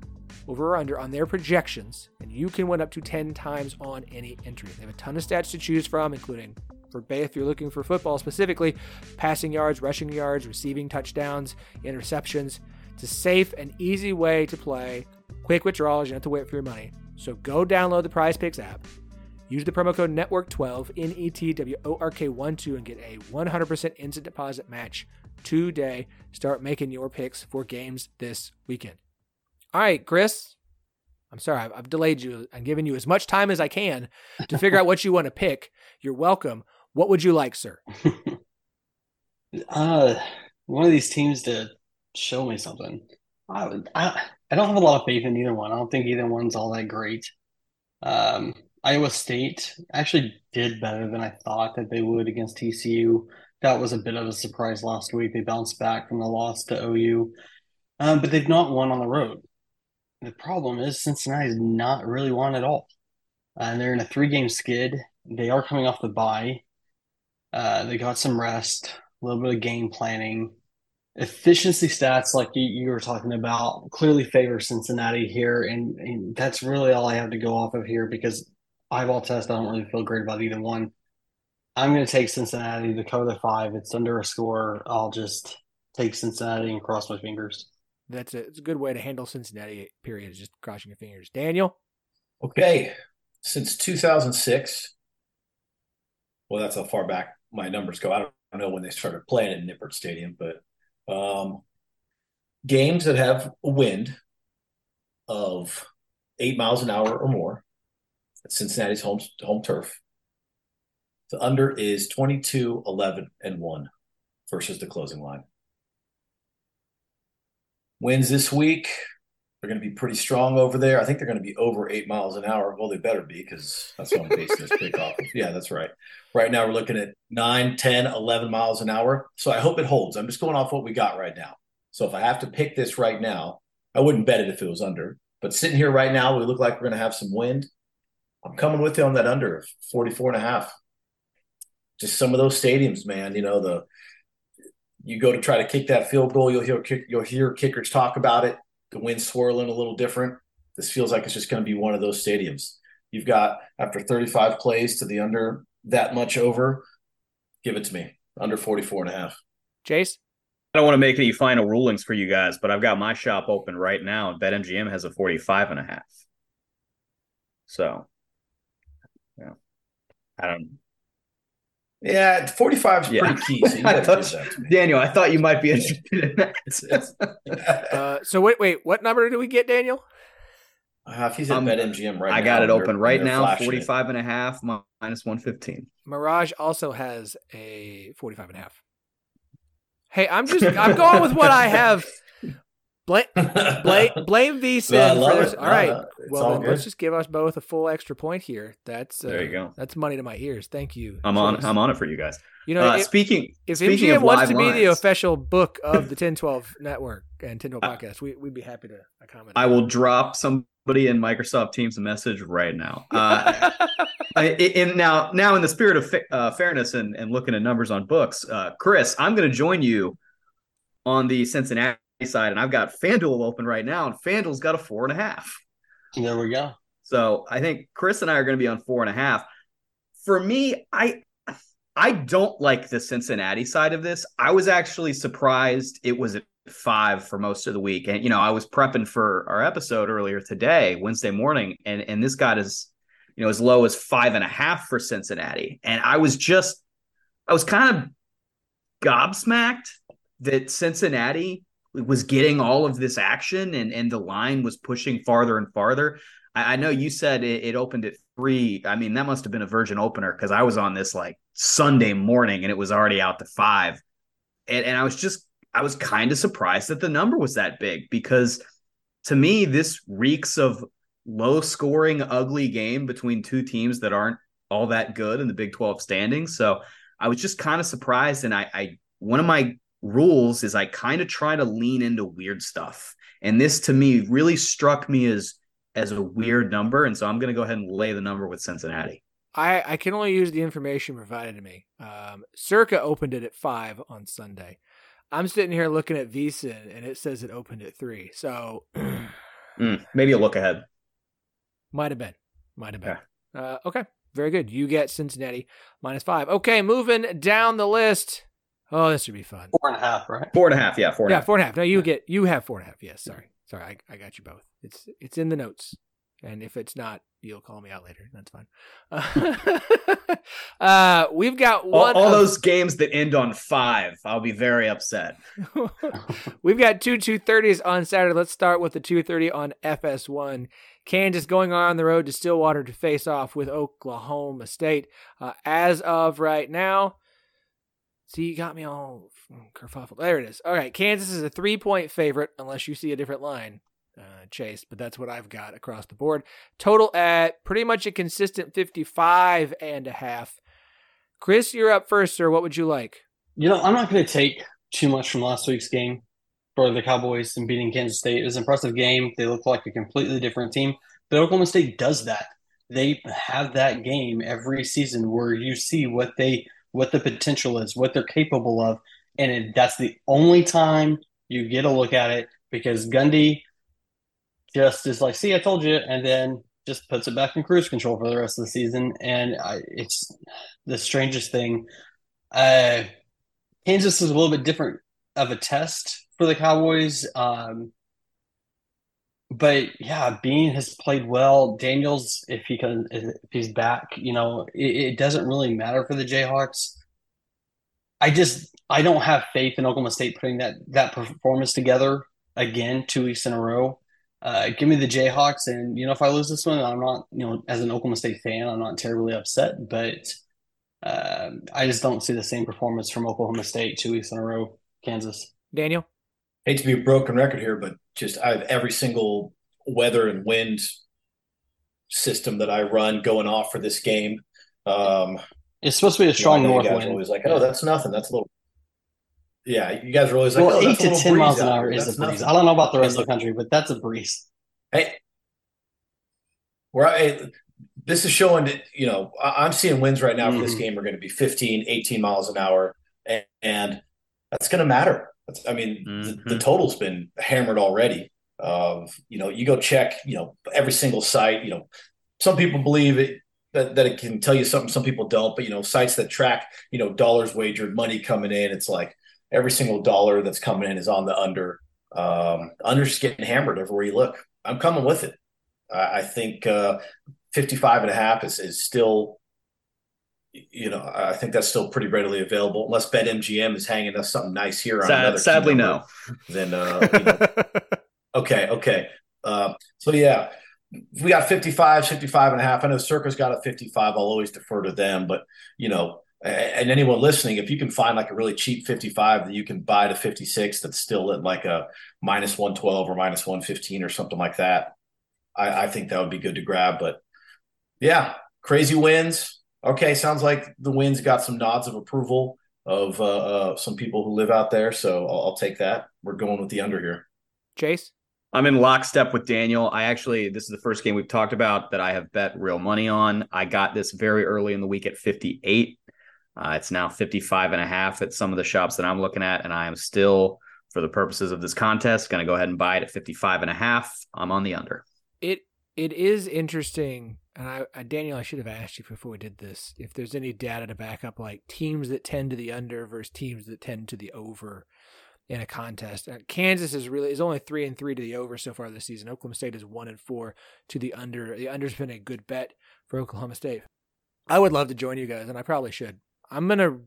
over or under on their projections, and you can win up to 10 times on any entry. They have a ton of stats to choose from, including for Bay, if you're looking for football specifically, passing yards, rushing yards, receiving touchdowns, interceptions. It's a safe and easy way to play. Quick withdrawals, you don't have to wait for your money. So go download the Prize Picks app. Use the promo code NETWORK12, N E T W O R K 1 2, and get a 100% instant deposit match today. Start making your picks for games this weekend. All right, Chris. I'm sorry, I've, I've delayed you. I'm giving you as much time as I can to figure out what you want to pick. You're welcome. What would you like, sir? uh, one of these teams to show me something. I, I I don't have a lot of faith in either one. I don't think either one's all that great. Um, Iowa State actually did better than I thought that they would against TCU. That was a bit of a surprise last week. They bounced back from the loss to OU, um, but they've not won on the road. The problem is Cincinnati's not really won at all, and they're in a three-game skid. They are coming off the bye. Uh, they got some rest, a little bit of game planning efficiency stats like you, you were talking about clearly favor Cincinnati here, and, and, that's really all I have to go off of here because eyeball test I don't really feel great about either one. I'm going to take Cincinnati to cover the five. It's under a score. I'll just take Cincinnati and cross my fingers. That's a, it's a good way to handle Cincinnati. Period. Is Just crossing your fingers. Daniel. Okay, since 2006. Well, that's how far back my numbers go. I don't know when they started playing at Nippert Stadium, but um, games that have a wind of eight miles an hour or more at Cincinnati's home home turf. The under is 22, 11, and 1 versus the closing line. Wins this week are going to be pretty strong over there. I think they're going to be over eight miles an hour. Well, they better be because that's what I'm basing this pick off of. Yeah, that's right. Right now, we're looking at 9, 10, 11 miles an hour. So I hope it holds. I'm just going off what we got right now. So if I have to pick this right now, I wouldn't bet it if it was under. But sitting here right now, we look like we're going to have some wind. I'm coming with you on that under 44 and a half. Just some of those stadiums, man. You know, the you go to try to kick that field goal, you'll hear you'll hear kickers talk about it the wind swirling a little different. This feels like it's just going to be one of those stadiums. You've got after 35 plays to the under that much over. Give it to me under 44 and a half. Chase? I don't want to make any final rulings for you guys, but I've got my shop open right now and BetMGM has a 45 and a half. So, yeah. I don't yeah, 45 is yeah. pretty key. So I thought, Daniel, I thought you might be interested in that. uh, so wait, wait, what number do we get, Daniel? Uh, if he's at um, BetMGM right now. I got it open right now, 45 and a half minus 115. Mirage also has a 45 and a half. Hey, I'm just I'm going with what I have Blame, blame, blame VSIN this. All right. well, all let's just give us both a full extra point here. That's uh, there you go. That's money to my ears. Thank you. I'm on. I'm on it for you guys. You know, uh, if, speaking if speaking MGM of wants to lines, be the official book of the Ten12 network and Ten12 uh, podcast, we, would be happy to accommodate. I will drop somebody in Microsoft Teams a message right now. Uh, in now, now in the spirit of uh, fairness and, and looking at numbers on books, uh, Chris, I'm going to join you on the Cincinnati side, and I've got FanDuel open right now, and FanDuel's got a four and a half. There we go. So I think Chris and I are going to be on four and a half. For me, I I don't like the Cincinnati side of this. I was actually surprised it was at five for most of the week. And you know, I was prepping for our episode earlier today, Wednesday morning, and and this got as you know as low as five and a half for Cincinnati. And I was just I was kind of gobsmacked that Cincinnati was getting all of this action and and the line was pushing farther and farther. I, I know you said it, it, opened at three. I mean, that must have been a virgin opener because I was on this like Sunday morning and it was already out to five. And, and I was just I was kind of surprised that the number was that big because to me, this reeks of low scoring, ugly game between two teams that aren't all that good in the Big 12 standings. So I was just kind of surprised. And I, I one of my rules is I kind of try to lean into weird stuff. And this to me really struck me as as a weird number. And so I'm going to go ahead and lay the number with Cincinnati. I, I can only use the information provided to me. Um, Circa opened it at five on Sunday. I'm sitting here looking at VSIN and it says it opened at three. So Mm, maybe a look ahead. Might have been. Might have been. Yeah. Uh, okay. Very good. You get Cincinnati minus five. Okay, moving down the list. Oh, this should be fun. Four and a half, right? Four and a half. Yeah, four. And yeah, half. four and a half. No, you get you have four and a half. Yes, sorry, sorry. I, I got you both. It's it's in the notes, and if it's not, you'll call me out later. That's fine. Uh, uh, we've got one. All, all of, those games that end on five, I'll be very upset. we've got two two thirties on Saturday. Let's start with the two thirty on FS1. Kansas going on the road to Stillwater to face off with Oklahoma State. Uh, as of right now, see, you got me all kerfuffled. There it is. All right, Kansas is a three point favorite, unless you see a different line, uh, Chase, but that's what I've got across the board. Total at pretty much a consistent 55 and a half. Chris, you're up first, sir. What would you like? You know, I'm not going to take too much from last week's game for the Cowboys and beating Kansas State. It was an impressive game. They look like a completely different team. But Oklahoma State does that. They have that game every season where you see what they what the potential is, what they're capable of, and it, that's the only time you get a look at it because Gundy just is like, "See, I told you," and then just puts it back in cruise control for the rest of the season. And I, it's the strangest thing. Uh, Kansas is a little bit different of a test for the Cowboys. Um, but yeah, Bean has played well. Daniels, if he can, if he's back, you know, it, it, doesn't really matter for the Jayhawks. I just I don't have faith in Oklahoma State putting that that performance together again two weeks in a row. Uh, give me the Jayhawks, and you know if I lose this one, I'm not you know as an Oklahoma State fan, I'm not terribly upset, but uh, I just don't see the same performance from Oklahoma State two weeks in a row. Kansas, Daniel hate to be a broken record here, but just I have every single weather and wind system that I run going off for this game. Um, it's supposed to be a strong you know, north wind. Always like, oh, that's nothing. That's a little. Yeah, you guys are always like, well, oh, eight to ten miles an hour is a breeze. Nothing. I don't know about the rest of the country, but that's a breeze. Hey, where I, this is showing that you know I'm seeing winds right now mm-hmm. for this mm-hmm. game are going to be 15, 18 miles an hour, and, and that's going to matter. That's, I mean, mm-hmm. the, the, mm-hmm. total's been hammered already. Of you know, you go check, you know, every single site. You know, some people believe it that, that it can tell you something, some people don't. But you know, sites that track, you know, dollars wagered, money coming in, it's like every single dollar that's coming in is on the under. Um, under's getting hammered everywhere you look. I'm coming with it. I, I think uh, 55 and a half is, is still you know, I think that's still pretty readily available, unless BetMGM is hanging us something nice here. On Sad, sadly, no. Then, uh, you know, okay, okay. Uh, so yeah, we got 55, 55 and a half. I know Circa's got a 55. I'll always defer to them, but you know, and anyone listening, if you can find like a really cheap 55 that you can buy to 56 that's still at like a minus 112 or minus 115 or something like that, I, I think that would be good to grab. But yeah, crazy wins okay, sounds like the wind's got some nods of approval of uh, uh, some people who live out there. So I'll, I'll, take that. We're going with the under here. Chase? I'm in lockstep with Daniel. I actually, this is the first game we've talked about that I have bet real money on. I got this very early in the week at 58. Uh, it's now 55 and a half at some of the shops that I'm looking at. And I am still, for the purposes of this contest, going to go ahead and buy it at 55 and a half. I'm on the under. It, is interesting and I, I, Daniel, I should have asked you before we did this if there's any data to back up like teams that tend to the under versus teams that tend to the over in a contest. Uh, Kansas is really is only three and three to the over so far this season. Oklahoma State is one and four to the under. The under's been a good bet for Oklahoma State. I would love to join you guys, and I probably should. I'm gonna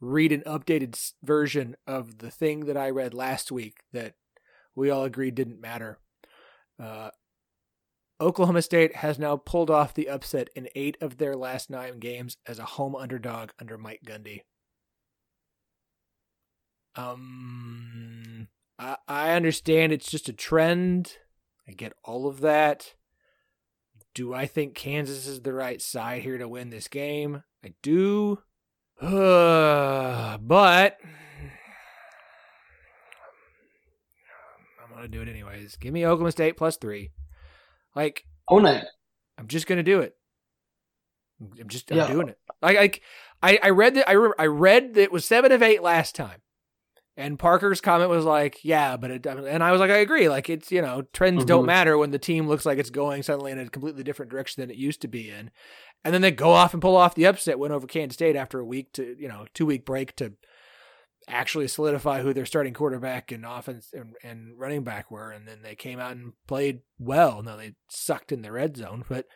read an updated version of the thing that I read last week that we all agreed didn't matter. Uh, Oklahoma State has now pulled off the upset in eight of their last nine games as a home underdog under Mike Gundy. Um, I, I understand it's just a trend. I get all of that. Do I think Kansas is the right side here to win this game? I do. Uh, but I'm going to do it anyways. Give me Oklahoma State plus three. Like own it. I'm just gonna do it. I'm just I'm yeah. doing it. Like, I I read that I remember I read that it was seven of eight last time, And Parker's comment was like, "Yeah, but it," and I was like, "I agree. Like it's you know trends don't Mhm. matter when the team looks like it's going suddenly in a completely different direction than it used to be in." And then they go off and pull off the upset win over Kansas State after a week to you know two week break to actually solidify who their starting quarterback and offense and, and running back were. And then they came out and played well. No, they sucked in the red zone. But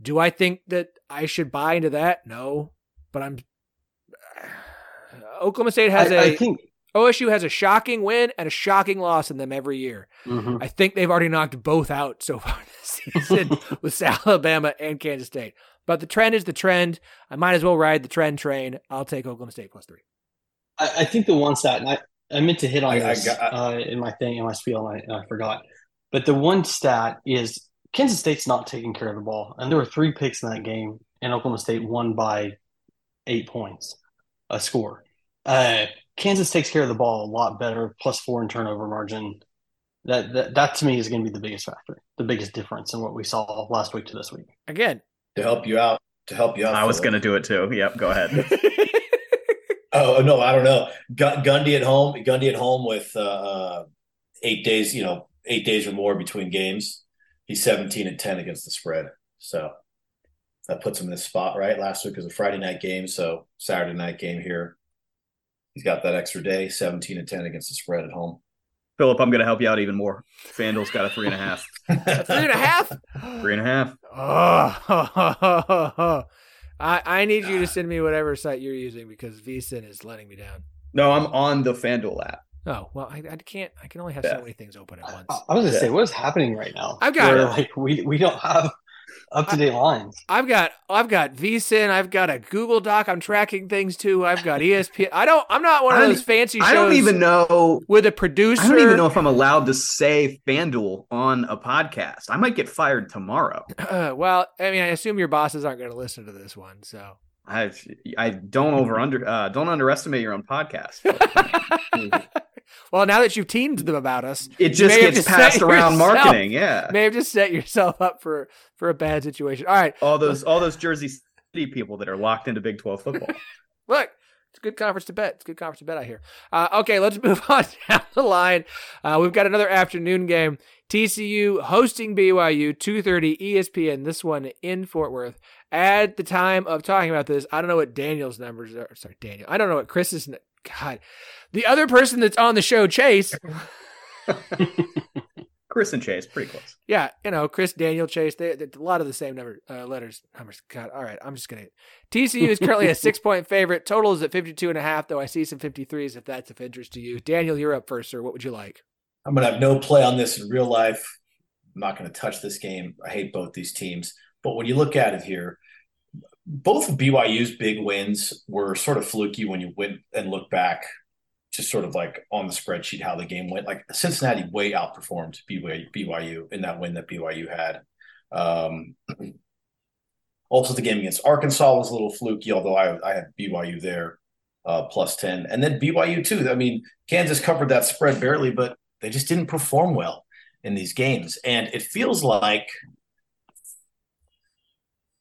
do I think that I should buy into that? No. But I'm. Oklahoma State has I, a I think. OSU has a shocking win and a shocking loss in them every year. Mhm. I think they've already knocked both out so far this season with Alabama and Kansas State. But the trend is the trend. I might as well ride the trend train. I'll take Oklahoma State plus three. I, I think the one stat, and I, I meant to hit on I- I got- uh, in my thing, in my spiel, and I, I forgot. But the one stat is Kansas State's not taking care of the ball. And there were three picks in that game, and Oklahoma State won by eight points, a score. Uh, Kansas takes care of the ball a lot better, plus four in turnover margin. That, that, that to me is going to be the biggest factor, the biggest difference in what we saw last week to this week. Again, to help you out. To help you out. I was going to do it too. Yep, go ahead. Oh no, I don't know. Gu- Gundy at home. Gundy at home with uh, uh, eight days. You know, eight days or more between games. He's seventeen and ten against the spread. So that puts him in this spot. Right. Last week was a Friday night game, so Saturday night game here. He's got that extra day. Seventeen and ten against the spread at home. Phillip, I'm going to help you out even more. FanDuel's got a three and a half. three and a half. Three and a half. I, I need you to send me whatever site you're using because VSIN is letting me down. No, I'm on the FanDuel app. Oh well, I, I can't. I can only have Yeah. so many things open at once. I, I was going to Yeah. say, what is happening right now? I've got Where, it. like we, we don't have up to date lines. I've got I've got VSIN. I've got a Google Doc. I'm tracking things too. I've got ESPN. I don't. I'm not one of I those fancy shows. I don't even know. with a producer. I don't even know if I'm allowed to say FanDuel on a podcast. I might get fired tomorrow. Uh, well, I mean, I assume your bosses aren't going to listen to this one, so. I I don't over under uh, don't underestimate your own podcast. well, now that you've teamed them about us, It just gets set passed around yourself- marketing. Yeah, May have just set yourself up for for a bad situation. All right, all those all those Jersey City people that are locked into Big Twelve football. look, it's a good conference to bet. It's a good conference to bet. I hear. Uh, okay, let's move on down the line. Uh, we've got another afternoon game. TCU hosting BYU, 2:30 ESPN. This one in Fort Worth. At the time of talking about this, I don't know what Daniel's numbers are. Sorry, Daniel. I don't know what Chris's. God, the other person that's on the show, Chase. Chris and Chase, pretty close. Yeah, you know, Chris, Daniel, Chase, they, they a lot of the same number uh, letters numbers. God, all right, I'm just gonna. TCU is currently a six point favorite. Total is at 52 and a half, though I see some 53s if that's of interest to you. Daniel, you're up first, sir. What would you like? I'm gonna have no play on this in real life. I'm not gonna touch this game. I hate both these teams. But when you look at it here, both of BYU's big wins were sort of fluky when you went and look back, just sort of like on the spreadsheet how the game went. Like Cincinnati way outperformed BYU, in that win that BYU had. Um, also, the game against Arkansas was a little fluky, although I, I had BYU there uh, plus 10. And then BYU, too. I mean, Kansas covered that spread barely, but they just didn't perform well in these games. And it feels like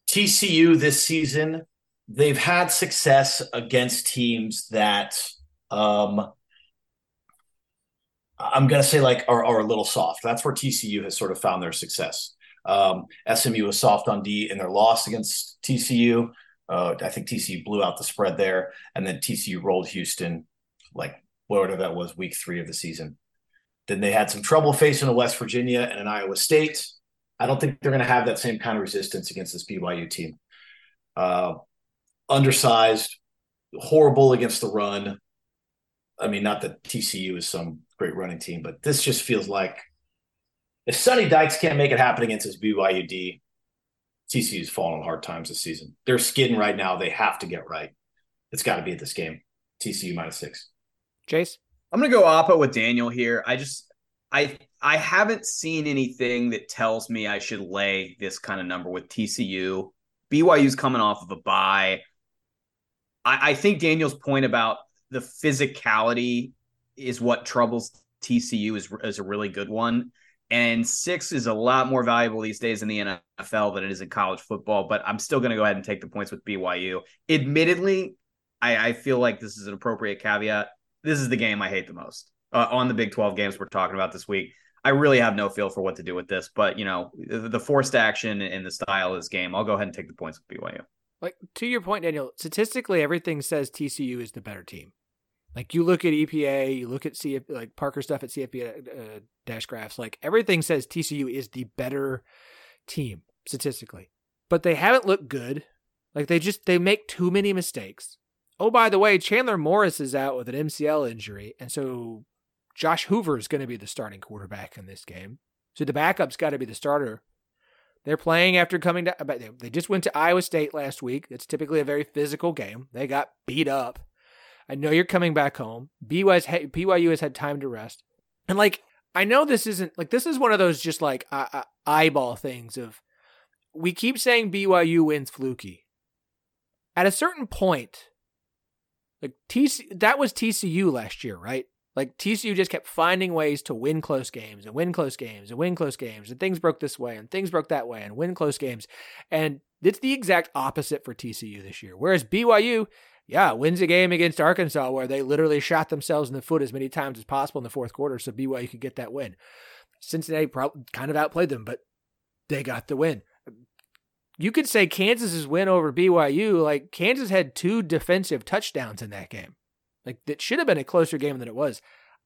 TCU this season, they've had success against teams that um, I'm going to say like are, are a little soft. That's where TCU has sort of found their success. Um, SMU was soft on D in their loss against TCU. Uh, I think TCU blew out the spread there, and then TCU rolled Houston, like whatever that was, week three of the season. Then they had some trouble facing a West Virginia and an Iowa State. I don't think they're going to have that same kind of resistance against this BYU team. Uh, undersized, horrible against the run. I mean, not that TCU is some great running team, but this just feels like if Sonny Dykes can't make it happen against his BYUD, TCU's fallen on hard times this season. They're skidding right now. They have to get right. It's got to be at this game. TCU minus six. Chase? I'm gonna go oppo with Daniel here. I just I I haven't seen anything that tells me I should lay this kind of number with TCU. BYU's coming off of a bye. I, I think Daniel's point about the physicality is what troubles TCU is, is a really good one. And six is a lot more valuable these days in the NFL than it is in college football. But I'm still going to go ahead and take the points with BYU. Admittedly, I, I feel like this is an appropriate caveat. this is the game I hate the most uh, on the Big 12 games we're talking about this week. I really have no feel for what to do with this, but you know, the, the forced action and the style of this game, I'll go ahead and take the points with BYU. Like to your point, Daniel, statistically, everything says TCU is the better team. Like you look at EPA, you look at CF, like Parker stuff at CFP uh, dash graphs, like everything says TCU is the better team statistically, but they haven't looked good. Like they just they make too many mistakes. Oh, by the way, Chandler Morris is out with an MCL injury, and so Josh Hoover is going to be the starting quarterback in this game. So the backup's got to be the starter. They're playing after coming to. They just went to Iowa State last week. It's typically a very physical game. They got beat up. I know you're coming back home. BYU's, BYU has had time to rest. And like, I know this isn't like this is one of those just like uh, uh, eyeball things of we keep saying BYU wins fluky. At a certain point, like TC, that was TCU last year, right? Like TCU just kept finding ways to win close games and win close games and win close games and things broke this way and things broke that way and win close games. And it's the exact opposite for TCU this year. Whereas BYU, yeah, wins a game against Arkansas where they literally shot themselves in the foot as many times as possible in the fourth quarter so BYU could get that win. Cincinnati probably kind of outplayed them, but they got the win. You could say Kansas's win over BYU, like Kansas had two defensive touchdowns in that game. Like that should have been a closer game than it was.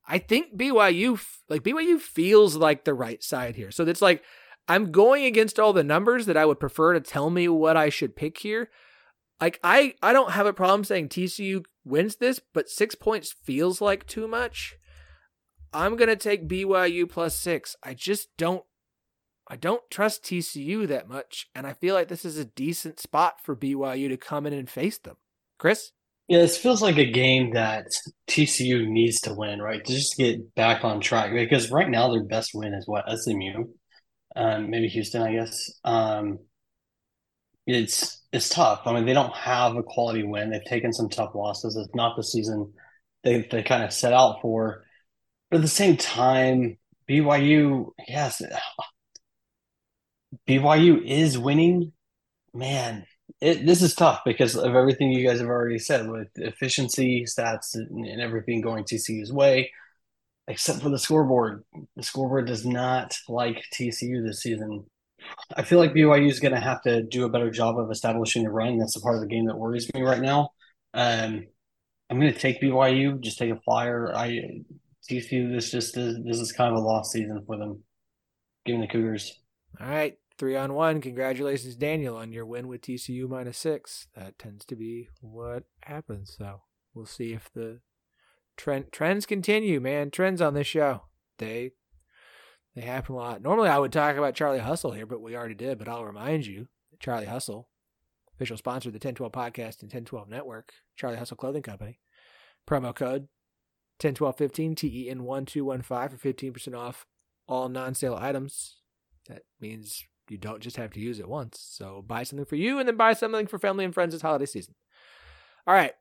I think BYU like BYU feels like the right side here. So it's like I'm going against all the numbers that I would prefer to tell me what I should pick here. Like I I don't have a problem saying TCU wins this, but 6 points feels like too much. I'm to take BYU plus 6. I just don't I don't trust TCU that much and I feel like this is a decent spot for BYU to come in and face them. Chris? Yeah, this feels like a game that TCU needs to win, right? To just get back on track because right now their best win is what SMU, um, maybe Houston, I guess. Um, it's it's tough. I mean, they don't have a quality win. They've taken some tough losses. It's not the season they they kind of set out for. But at the same time, BYU, yes, BYU is winning. Man, it, this is tough because of everything you guys have already said with efficiency stats and, and everything going TCU's way, except for the scoreboard. The scoreboard does not like TCU this season. I feel like BYU is going to have to do a better job of establishing the run. That's the part of the game that worries me right now. Um, I'm going to take BYU, just take a flyer. I TCU. This just is, this is kind of a lost season for them. Giving the Cougars. All right, three on one. Congratulations, Daniel, on your win with TCU minus six. That tends to be what happens. So we'll see if the trend trends continue. Man, trends on this show they they happen a lot. Normally, I would talk about Charlie Hustle here, but we already did. But I'll remind you, Charlie Hustle, official sponsor of the Ten12 podcast and Ten12 network, Charlie Hustle Clothing Company. Promo code 101215 TEN1215 for 15% off all non sale items. That means you don't just have to use it once. So buy something for you and then buy something for family and friends this holiday season. All right.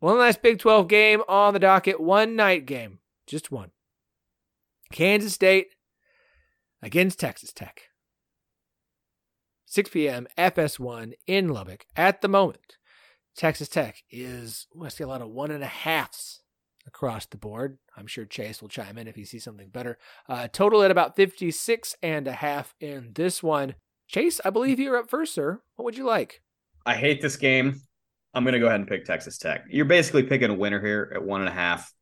One last Big 12 game on the docket. One night game. Just one. Kansas State against Texas Tech. 6 p.m. FS1 in Lubbock. At the moment, Texas Tech is, I see a lot of one and a halves across the board. I'm sure Chase will chime in if he sees something better. Uh, total at about 56 and a half in this one. Chase, I believe you're up first, sir. What would you like? I hate this game. I'm going to go ahead and pick Texas Tech. You're basically picking a winner here at one and a half.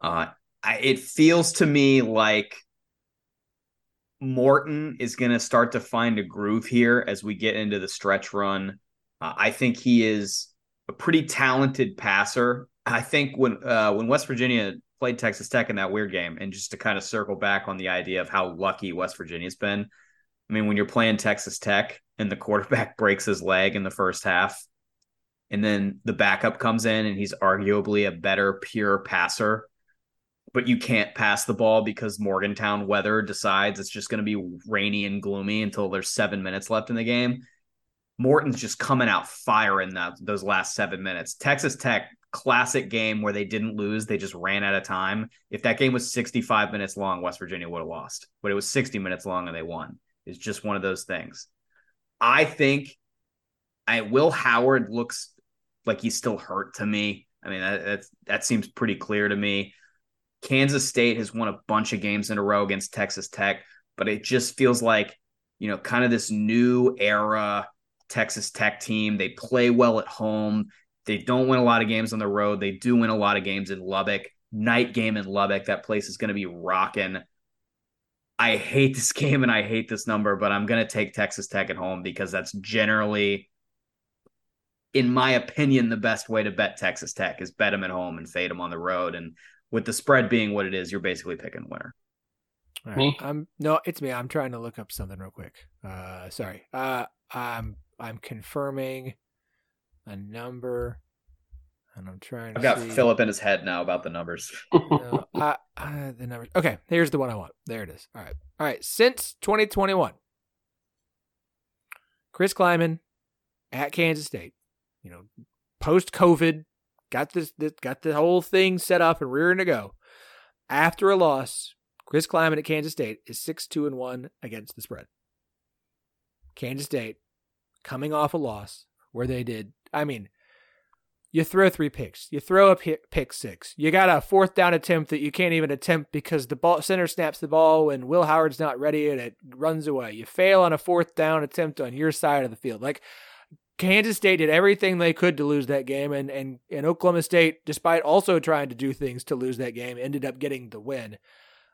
Uh, I, it feels to me like Morton is going to start to find a groove here as we get into the stretch run. Uh, I think he is a pretty talented passer. I think when uh, when West Virginia played Texas Tech in that weird game, and just to kind of circle back on the idea of how lucky West Virginia's been. I mean, when you're playing Texas Tech and the quarterback breaks his leg in the first half, and then the backup comes in and he's arguably a better pure passer, but you can't pass the ball because Morgantown weather decides it's just going to be rainy and gloomy until there's seven minutes left in the game. Morton's just coming out firing that those last seven minutes. Texas Tech classic game where they didn't lose, they just ran out of time. If that game was 65 minutes long, West Virginia would have lost. But it was 60 minutes long and they won. It's just one of those things. I think I Will Howard looks like he's still hurt to me. I mean, that that seems pretty clear to me. Kansas State has won a bunch of games in a row against Texas Tech, but it just feels like, you know, kind of this new era Texas Tech team. They play well at home. They don't win a lot of games on the road. They do win a lot of games in Lubbock. Night game in Lubbock. That place is going to be rocking. I hate this game and I hate this number, but I'm going to take Texas Tech at home because that's generally, in my opinion, the best way to bet Texas Tech is bet them at home and fade them on the road. And with the spread being what it is, you're basically picking winner. Right. Me? I'm no, it's me. I'm trying to look up something real quick. Uh, sorry. Uh, I'm I'm confirming a number, and I'm trying. I've got see. Phillip in his head now about the numbers. no, I, I, the numbers. Okay, here's the one I want. There it is. All right, all right. Since 2021, Chris Klieman at Kansas State. You know, post COVID, got this, this, got the whole thing set up and rearing to go. After a loss, Chris Klieman at Kansas State is six two and one against the spread. Kansas State coming off a loss where they did. I mean, you throw three picks, you throw a pick six, you got a fourth down attempt that you can't even attempt because the ball center snaps the ball when Will Howard's not ready and it runs away. You fail on a fourth down attempt on your side of the field. Like Kansas State did everything they could to lose that game, and and and Oklahoma State, despite also trying to do things to lose that game, ended up getting the win.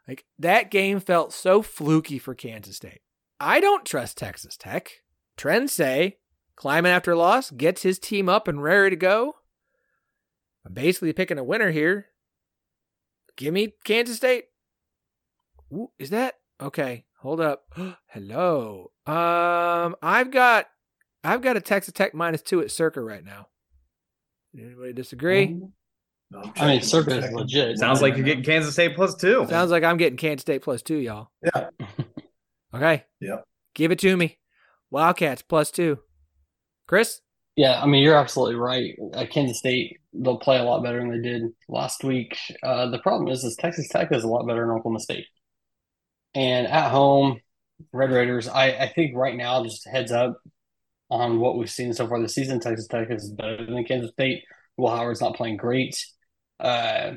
Like that game felt so fluky for Kansas State. I don't trust Texas Tech. Trends say Klieman after loss gets his team up and ready to go. I'm basically picking a winner here. Give me Kansas State. Ooh, is that okay? Hold up. Hello. Um, I've got I've got a Texas Tech minus two at Circa right now. Anybody disagree? No, I mean, Circa is legit. Sounds like you're getting Kansas State plus two. Sounds like I'm getting Kansas State plus two, y'all. Yeah. okay. Yeah. Give it to me. Wildcats plus two. Chris? Yeah, I mean, you're absolutely right. At Kansas State, they'll play a lot better than they did last week. Uh, the problem is, is Texas Tech is a lot better than Oklahoma State. And at home, Red Raiders, I, I think right now, just heads up on what we've seen so far this season, Texas Tech is better than Kansas State. Will Howard's not playing great. Uh,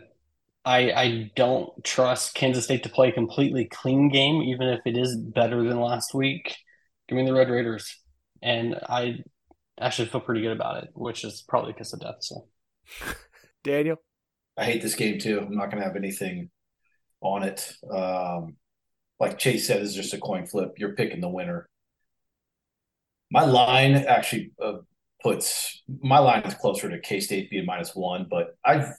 I I don't trust Kansas State to play a completely clean game, even if it is better than last week. Give me the Red Raiders, and I actually feel pretty good about it, which is probably because of death. So, Daniel, I hate this game too. I'm not going to have anything on it. Um, like Chase said, it's just a coin flip. You're picking the winner. My line actually uh, puts my line is closer to K State being minus one, but I've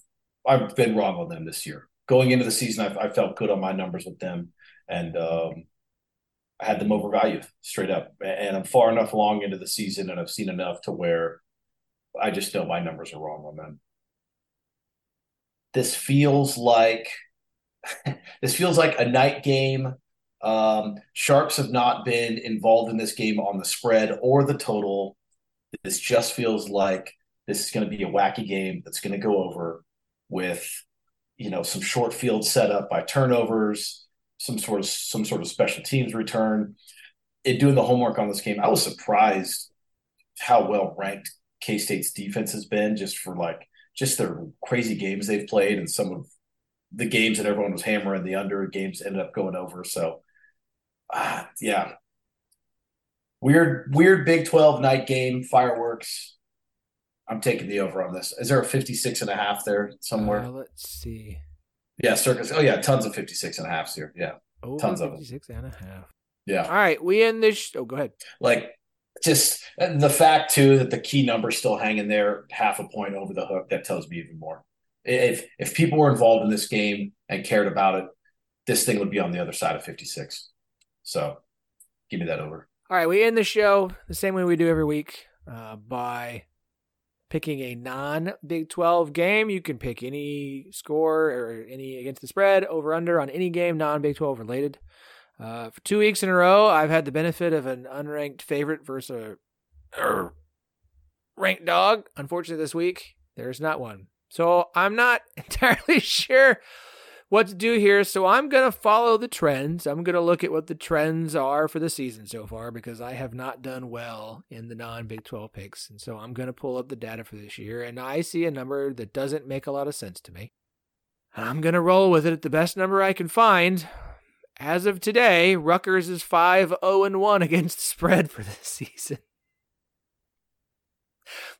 I've been wrong on them this year. Going into the season, I, I felt good on my numbers with them, and um, I had them overvalued straight up. And I'm far enough along into the season, and I've seen enough to where I just know my numbers are wrong on them. This feels like this feels like a night game. Um, Sharks have not been involved in this game on the spread or the total. This just feels like this is going to be a wacky game that's going to go over with, you know, some short field setup by turnovers, some sort of some sort of special teams return. In doing the homework on this game, I was surprised how well ranked K State's defense has been, just for like just their crazy games they've played, and some of the games that everyone was hammering the under games ended up going over. So, uh, yeah, weird, weird Big Twelve night game fireworks. I'm taking the over on this. Is there a 56 and a half there somewhere? Uh, let's see. Yeah, Circa's. Oh yeah, tons of 56 and a halfs here. Yeah. Over tons of 56 and a half. Yeah. All right, we end this. Sh- oh, go ahead. Like just the fact too that the key number's still hanging there, half a point over the hook, that tells me even more. If if people were involved in this game and cared about it, this thing would be on the other side of 56. So give me that over. All right, we end the show the same way we do every week uh, by picking a non Big 12 game. You can pick any score or any against the spread, over under on any game non Big 12 related. Uh, for two weeks in a row, I've had the benefit of an unranked favorite versus a ranked dog. Unfortunately, this week, there's not one. So I'm not entirely sure what to do here. So I'm going to follow the trends. I'm going to look at what the trends are for the season so far because I have not done well in the non Big 12 picks. And so I'm going to pull up the data for this year. And I see a number that doesn't make a lot of sense to me. I'm going to roll with it at the best number I can find. As of today, Rutgers is 5 0 1 against the spread for this season.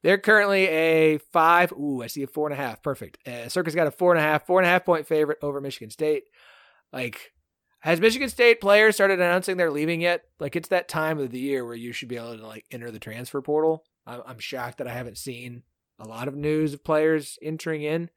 They're currently a five. Ooh, I see a four and a half. Perfect. Uh, Circa's got a four and a half, four and a half point favorite over Michigan State. Like, has Michigan State players started announcing they're leaving yet? Like, it's that time of the year where you should be able to like enter the transfer portal. I'm, I'm shocked that I haven't seen a lot of news of players entering in.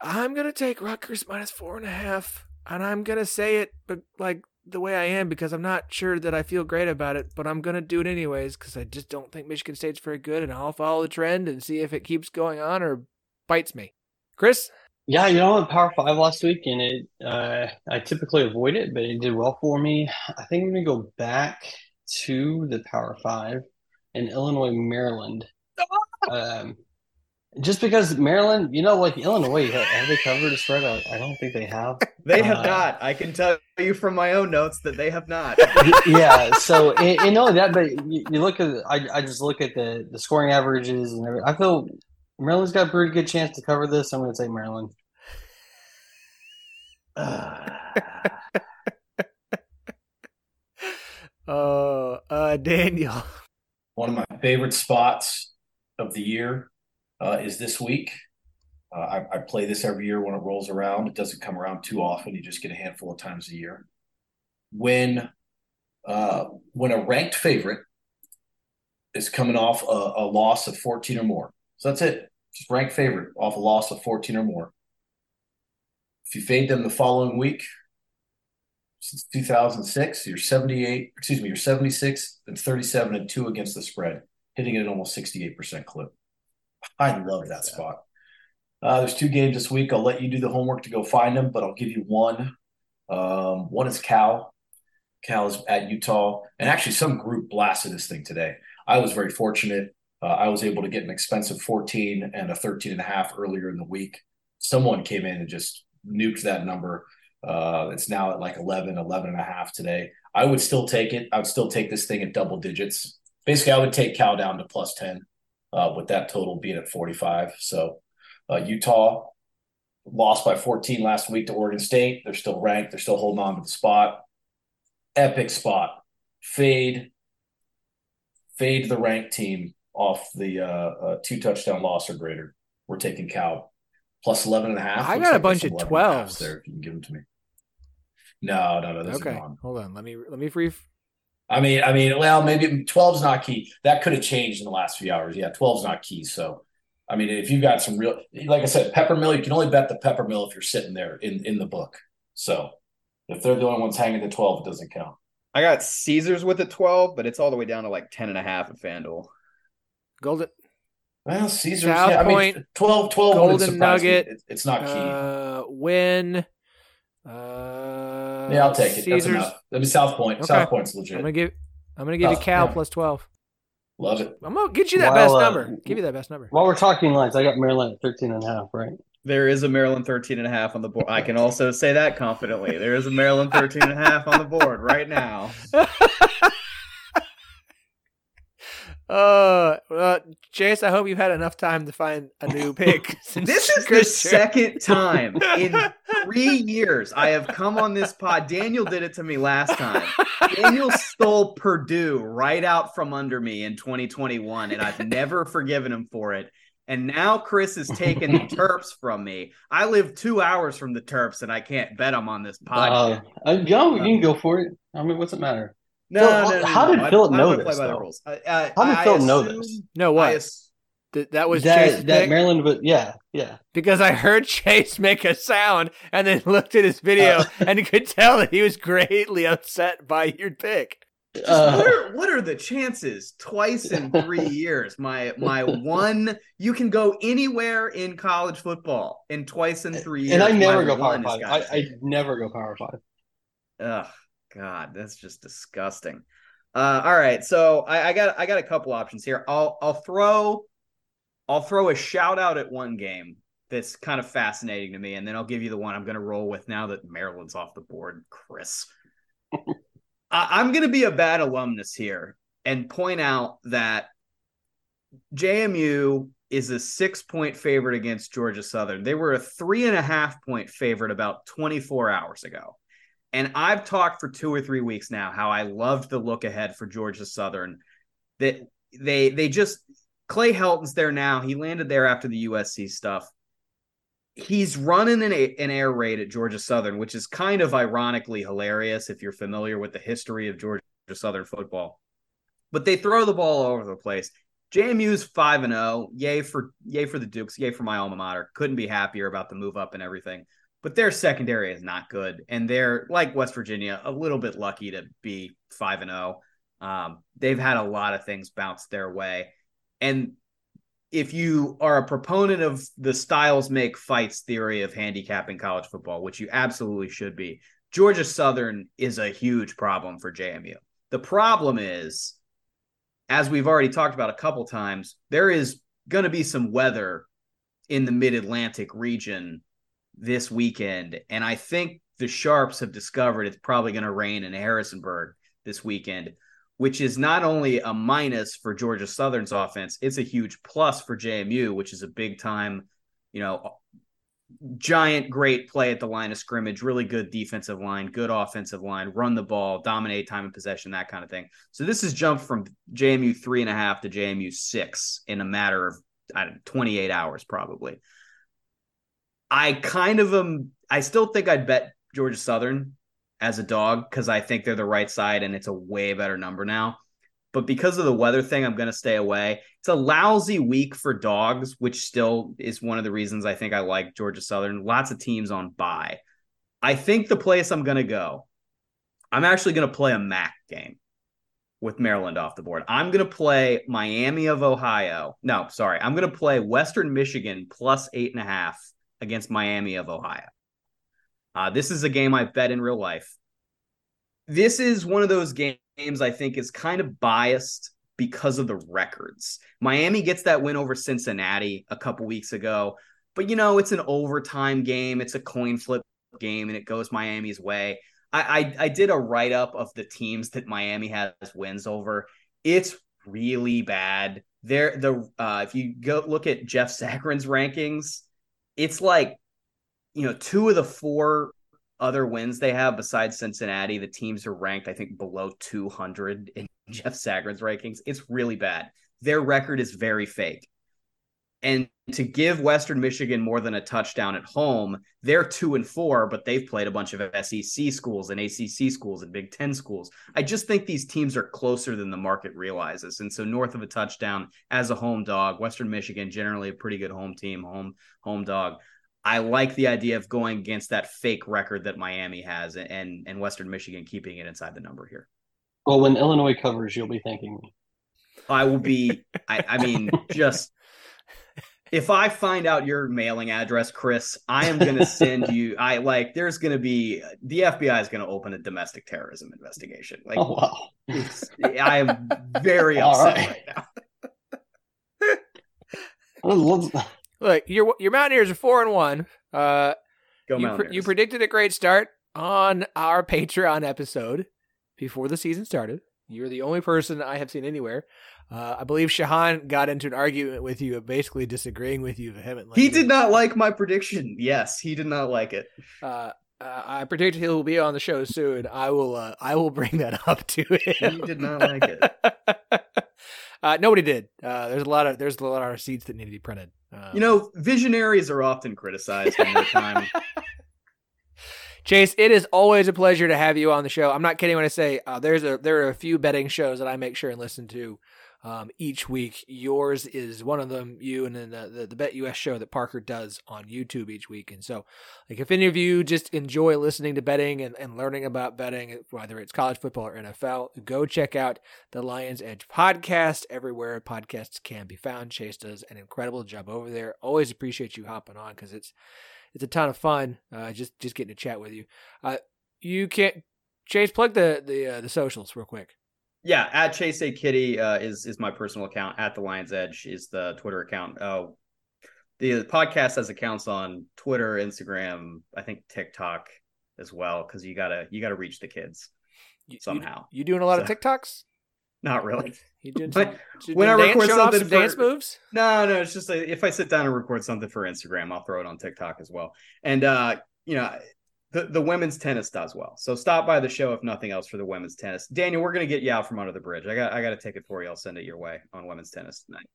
I'm gonna take Rutgers minus four and a half, and I'm gonna say it, but like the way I am because I'm not sure that I feel great about it, but I'm going to do it anyways because I just don't think Michigan State's very good, and I'll follow the trend and see if it keeps going on or bites me. Chris? Yeah, you know, Power Five last week, and it uh, I typically avoid it, but it did well for me. I think I'm going to go back to the Power Five in Illinois, Maryland. Um, just because Maryland, you know, like Illinois, have they covered a spread? I, I don't think they have. They have uh, not. I can tell you from my own notes that they have not. yeah. So, you know that, but you, you, look at, I, I just look at the, the scoring averages and everything. I feel Maryland's got a pretty good chance to cover this. I'm going to say Maryland. uh, uh, Daniel. One of my favorite spots of the year uh, is this week. Uh, I, I, play this every year when it rolls around. It doesn't come around too often. You just get a handful of times a year. When uh, when a ranked favorite is coming off a, a, loss of 14 or more. So that's it. Just ranked favorite off a loss of 14 or more. If you fade them the following week, since 2006, you're 78, excuse me, you're 76 and 37 and 2 against the spread, hitting it at almost 68% clip. I love that spot. Uh, there's two games this week. I'll let you do the homework to go find them, but I'll give you one. Um, one is Cal. Cal is at Utah, and actually, some group blasted this thing today. I was very fortunate. Uh, I was able to get an expensive 14 and a 13 and a half earlier in the week. Someone came in and just nuked that number. Uh, it's now at like 11, 11 and a half today. I would still take it. I would still take this thing at double digits. Basically, I would take Cal down to plus 10 uh, with that total being at 45. So uh, Utah lost by 14 last week to Oregon State. They're still ranked. They're still holding on to the spot. Epic spot. Fade. Fade the ranked team off the uh, uh, two touchdown loss or greater. We're taking Cal plus 11 and a half. I got like a bunch of 12s there if you can give them to me. No, no, no. okay, hold on. Let me let me free I mean, I mean, well, maybe 12's not key. That could have changed in the last few hours. Yeah, 12's not key. So, I mean, if you've got some real, like I said, Peppermill, you can only bet the Peppermill if you're sitting there in in the book. So, if they're the only ones hanging the 12, it doesn't count. I got Caesars with a 12, but it's all the way down to like 10 and a half at FanDuel. Golden. Well, Caesars. South yeah, Point, I mean, 12, 12 Golden Nugget. It, it's not key. Uh, win. Uh, yeah, I'll take it. Caesars. That's enough. Let me South Point. Okay. South Point's legit. I'm gonna give. I'm gonna give South, you Cal yeah. plus twelve. Love it. I'm gonna get you that while, best uh, number. Give you that best number. While we're talking lines, I got Maryland at 13 and a half, right? There is a Maryland 13 and a half on the board. I can also say that confidently. There is a Maryland 13 and a half on the board right now. Uh, uh, Chase, I hope you've had enough time to find a new pick. this is the second time in three years I have come on this pod. Daniel did it to me last time. Daniel stole Purdue right out from under me in 2021, and I've never forgiven him for it. And now Chris is taking the Terps from me. I live two hours from the Terps, and I can't bet them on this pod. Uh, uh, go, you can go for it. I mean, what's the matter? No, Phil, no, no, how no, did Phillip know this? By the rules. Uh, how did Phillip know this? No, what? Th- that was that, Chase that Maryland, but yeah, yeah. Because I heard Chase make a sound and then looked at his video uh, and could tell that he was greatly upset by your pick. Uh, what, are, what are the chances? Twice in three years, my my one. You can go anywhere in college football, and twice in three years. And I never go power five. I, I never go power five. Ugh. God, that's just disgusting. Uh, all right, so I, I, got I got a couple options here. I'll I'll throw I'll throw a shout out at one game that's kind of fascinating to me, and then I'll give you the one I'm going to roll with now that Maryland's off the board, Chris. I- I'm going to be a bad alumnus here and point out that JMU is a six point favorite against Georgia Southern. They were a three and a half point favorite about 24 hours ago. And I've talked for two or three weeks now how I loved the look ahead for Georgia Southern. That they they just Clay Helton's there now. He landed there after the USC stuff. He's running an, an air raid at Georgia Southern, which is kind of ironically hilarious if you're familiar with the history of Georgia Southern football. But they throw the ball all over the place. JMU's five and zero. Oh. Yay for yay for the Dukes. Yay for my alma mater. Couldn't be happier about the move up and everything. But their secondary is not good, and they're like West Virginia, a little bit lucky to be five and zero. Oh. Um, they've had a lot of things bounce their way, and if you are a proponent of the styles make fights theory of handicapping college football, which you absolutely should be, Georgia Southern is a huge problem for JMU. The problem is as we've already talked about a couple times, there is going to be some weather in the mid Atlantic region this weekend. And I think the Sharps have discovered it's probably going to rain in Harrisonburg this weekend, which is not only a minus for Georgia Southern's offense, it's a huge plus for JMU, which is a big time, you know, giant great play at the line of scrimmage, really good defensive line, good offensive line, run the ball, dominate time and possession, that kind of thing. So this has jumped from JMU three and a half to JMU six in a matter of I don't know, 28 hours, probably. I kind of am, I still think I'd bet Georgia Southern as a dog because I think they're the right side and it's a way better number now but because of the weather thing, I'm going to stay away. It's a lousy week for dogs, which still is one of the reasons I think I like Georgia Southern. Lots of teams on buy. I think the place I'm going to go, I'm actually going to play a MAC game with Maryland off the board. I'm going to play Miami of Ohio. No, sorry. I'm going to play Western Michigan plus eight and a half against Miami of Ohio. Uh, this is a game I bet in real life. This is one of those games I think is kind of biased because of the records. Miami gets that win over Cincinnati a couple weeks ago, but you know, it's an overtime game, it's a coin flip game, and it goes Miami's way. I, I, I did a write up of the teams that Miami has wins over. It's really bad. There, the uh, if you go look at Jeff Sagarin's rankings, it's like you know two of the four other wins they have besides Cincinnati, the teams are ranked, I think, below 200 in Jeff Sagarin's rankings. It's really bad. Their record is very fake. And to give Western Michigan more than a touchdown at home, they're two and four, but they've played a bunch of SEC schools and ACC schools and Big Ten schools. I just think these teams are closer than the market realizes. And so, north of a touchdown as a home dog, Western Michigan generally a pretty good home team, home home dog. I like the idea of going against that fake record that Miami has and and Western Michigan keeping it inside the number here. Well, when Illinois covers, you'll be thanking me. I will be. I, I mean, just if I find out your mailing address, Chris, I am going to send you. I like. There's going to be the FBI is going to open a domestic terrorism investigation. Like, oh, wow. I am very upset right, right now. Look, your your Mountaineers are four and one. Uh, Go you, Mountaineers. you predicted a great start on our Patreon episode before the season started. You're the only person I have seen anywhere. Uh, I believe Shahan got into an argument with you, basically disagreeing with you vehemently. He did not like my prediction. Yes, he did not like it. Uh, uh, I predict he will be on the show soon. I will. Uh, I will bring that up to him. He did not like it. Uh, nobody did. Uh, there's a lot of there's a lot of receipts that need to be printed. Um, you know, visionaries are often criticized in their time. Chase, it is always a pleasure to have you on the show. I'm not kidding when I say uh, there's a there are a few betting shows that I make sure and listen to um, each week. Yours is one of them. You and then the, the, the BetUS show that Parker does on YouTube each week. And so, like, if any of you just enjoy listening to betting and, and learning about betting, whether it's college football or NFL, go check out the Lions Edge podcast everywhere podcasts can be found. Chase does an incredible job over there. Always appreciate you hopping on because it's it's a ton of fun. Uh, just just getting to chat with you. Uh, you can't Chase plug the the uh, the socials real quick. Yeah, at Chase A Kiddy uh, is is my personal account. At the Lions Edge is the Twitter account. Uh, the podcast has accounts on Twitter, Instagram, I think TikTok as well, because you gotta you gotta reach the kids You- somehow. You, you doing a lot of So- TikToks? Not really. You But some, when I dance, record something some dance moves? No, no, it's just like if I sit down and record something for Instagram, I'll throw it on TikTok as well. And uh, you know, the the women's tennis does well. So stop by the show if nothing else for the women's tennis. Daniel, we're gonna get you out from under the bridge. I got I got a ticket for you. I'll send it your way on women's tennis tonight.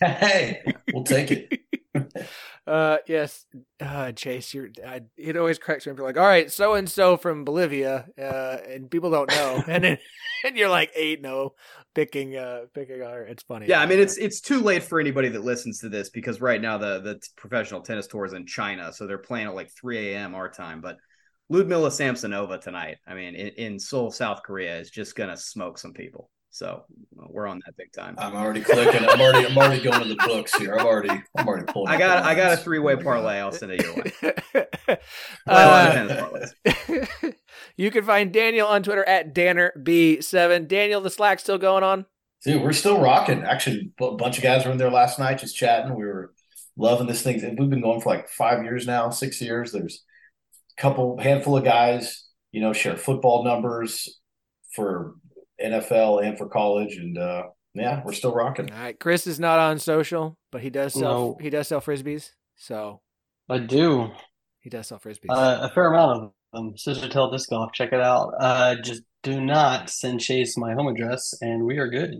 Hey, we'll take it. Uh, yes, uh, Chase, you're. I, it always cracks me up. You're like, all right, so and so from Bolivia, uh, and people don't know, and then and you're like eight, no, picking, uh, picking on her. It's funny. Yeah, I mean it's it's too late for anybody that listens to this because right now the the professional tennis tour is in China, so they're playing at like 3 a.m. our time. But Ludmila Samsonova tonight, I mean, in, in Seoul, South Korea, is just gonna smoke some people. So we're on that big time. I'm already clicking. I'm already. I'm already going to the books here. I'm already. I'm already pulling. I got I got a three way Oh parlay. I'll send it your way. uh, Play a lot of tennis parlays. you can find Daniel on Twitter at DannerB7. Daniel, the Slack's still going on. Dude, we're still rocking. Actually, a bunch of guys were in there last night just chatting. We were loving this thing. We've been going for like five years now, six years. There's a couple, handful of guys, you know, share football numbers for NFL and for college, and uh, yeah, we're still rocking. All right, Chris is not on social, but he does sell. No. He does sell frisbees, so I do. he does sell frisbees. Uh, a fair amount of them. Sister Tell Disc Golf. Check it out. Uh, just do not send Chase my home address, and we are good.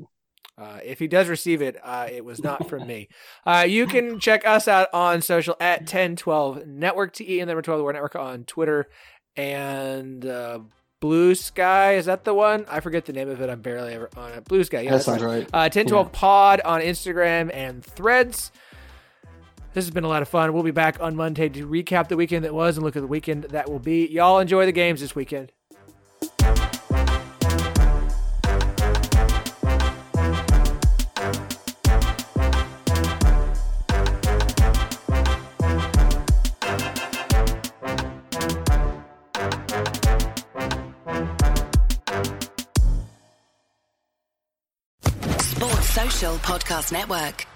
Uh, if he does receive it, uh, it was not from me. Uh, you can check us out on social at Ten12 Network TE and number 12 the word network on Twitter and uh, Blue Sky. Is that the one? I forget the name of it. I'm barely ever on it. Blue Sky. Yeah, that sounds right. right. Uh, Ten12 Pod on Instagram and Threads. This has been a lot of fun. We'll be back on Monday to recap the weekend that was and look at the weekend that will be. Y'all enjoy the games this weekend. Podcast Network.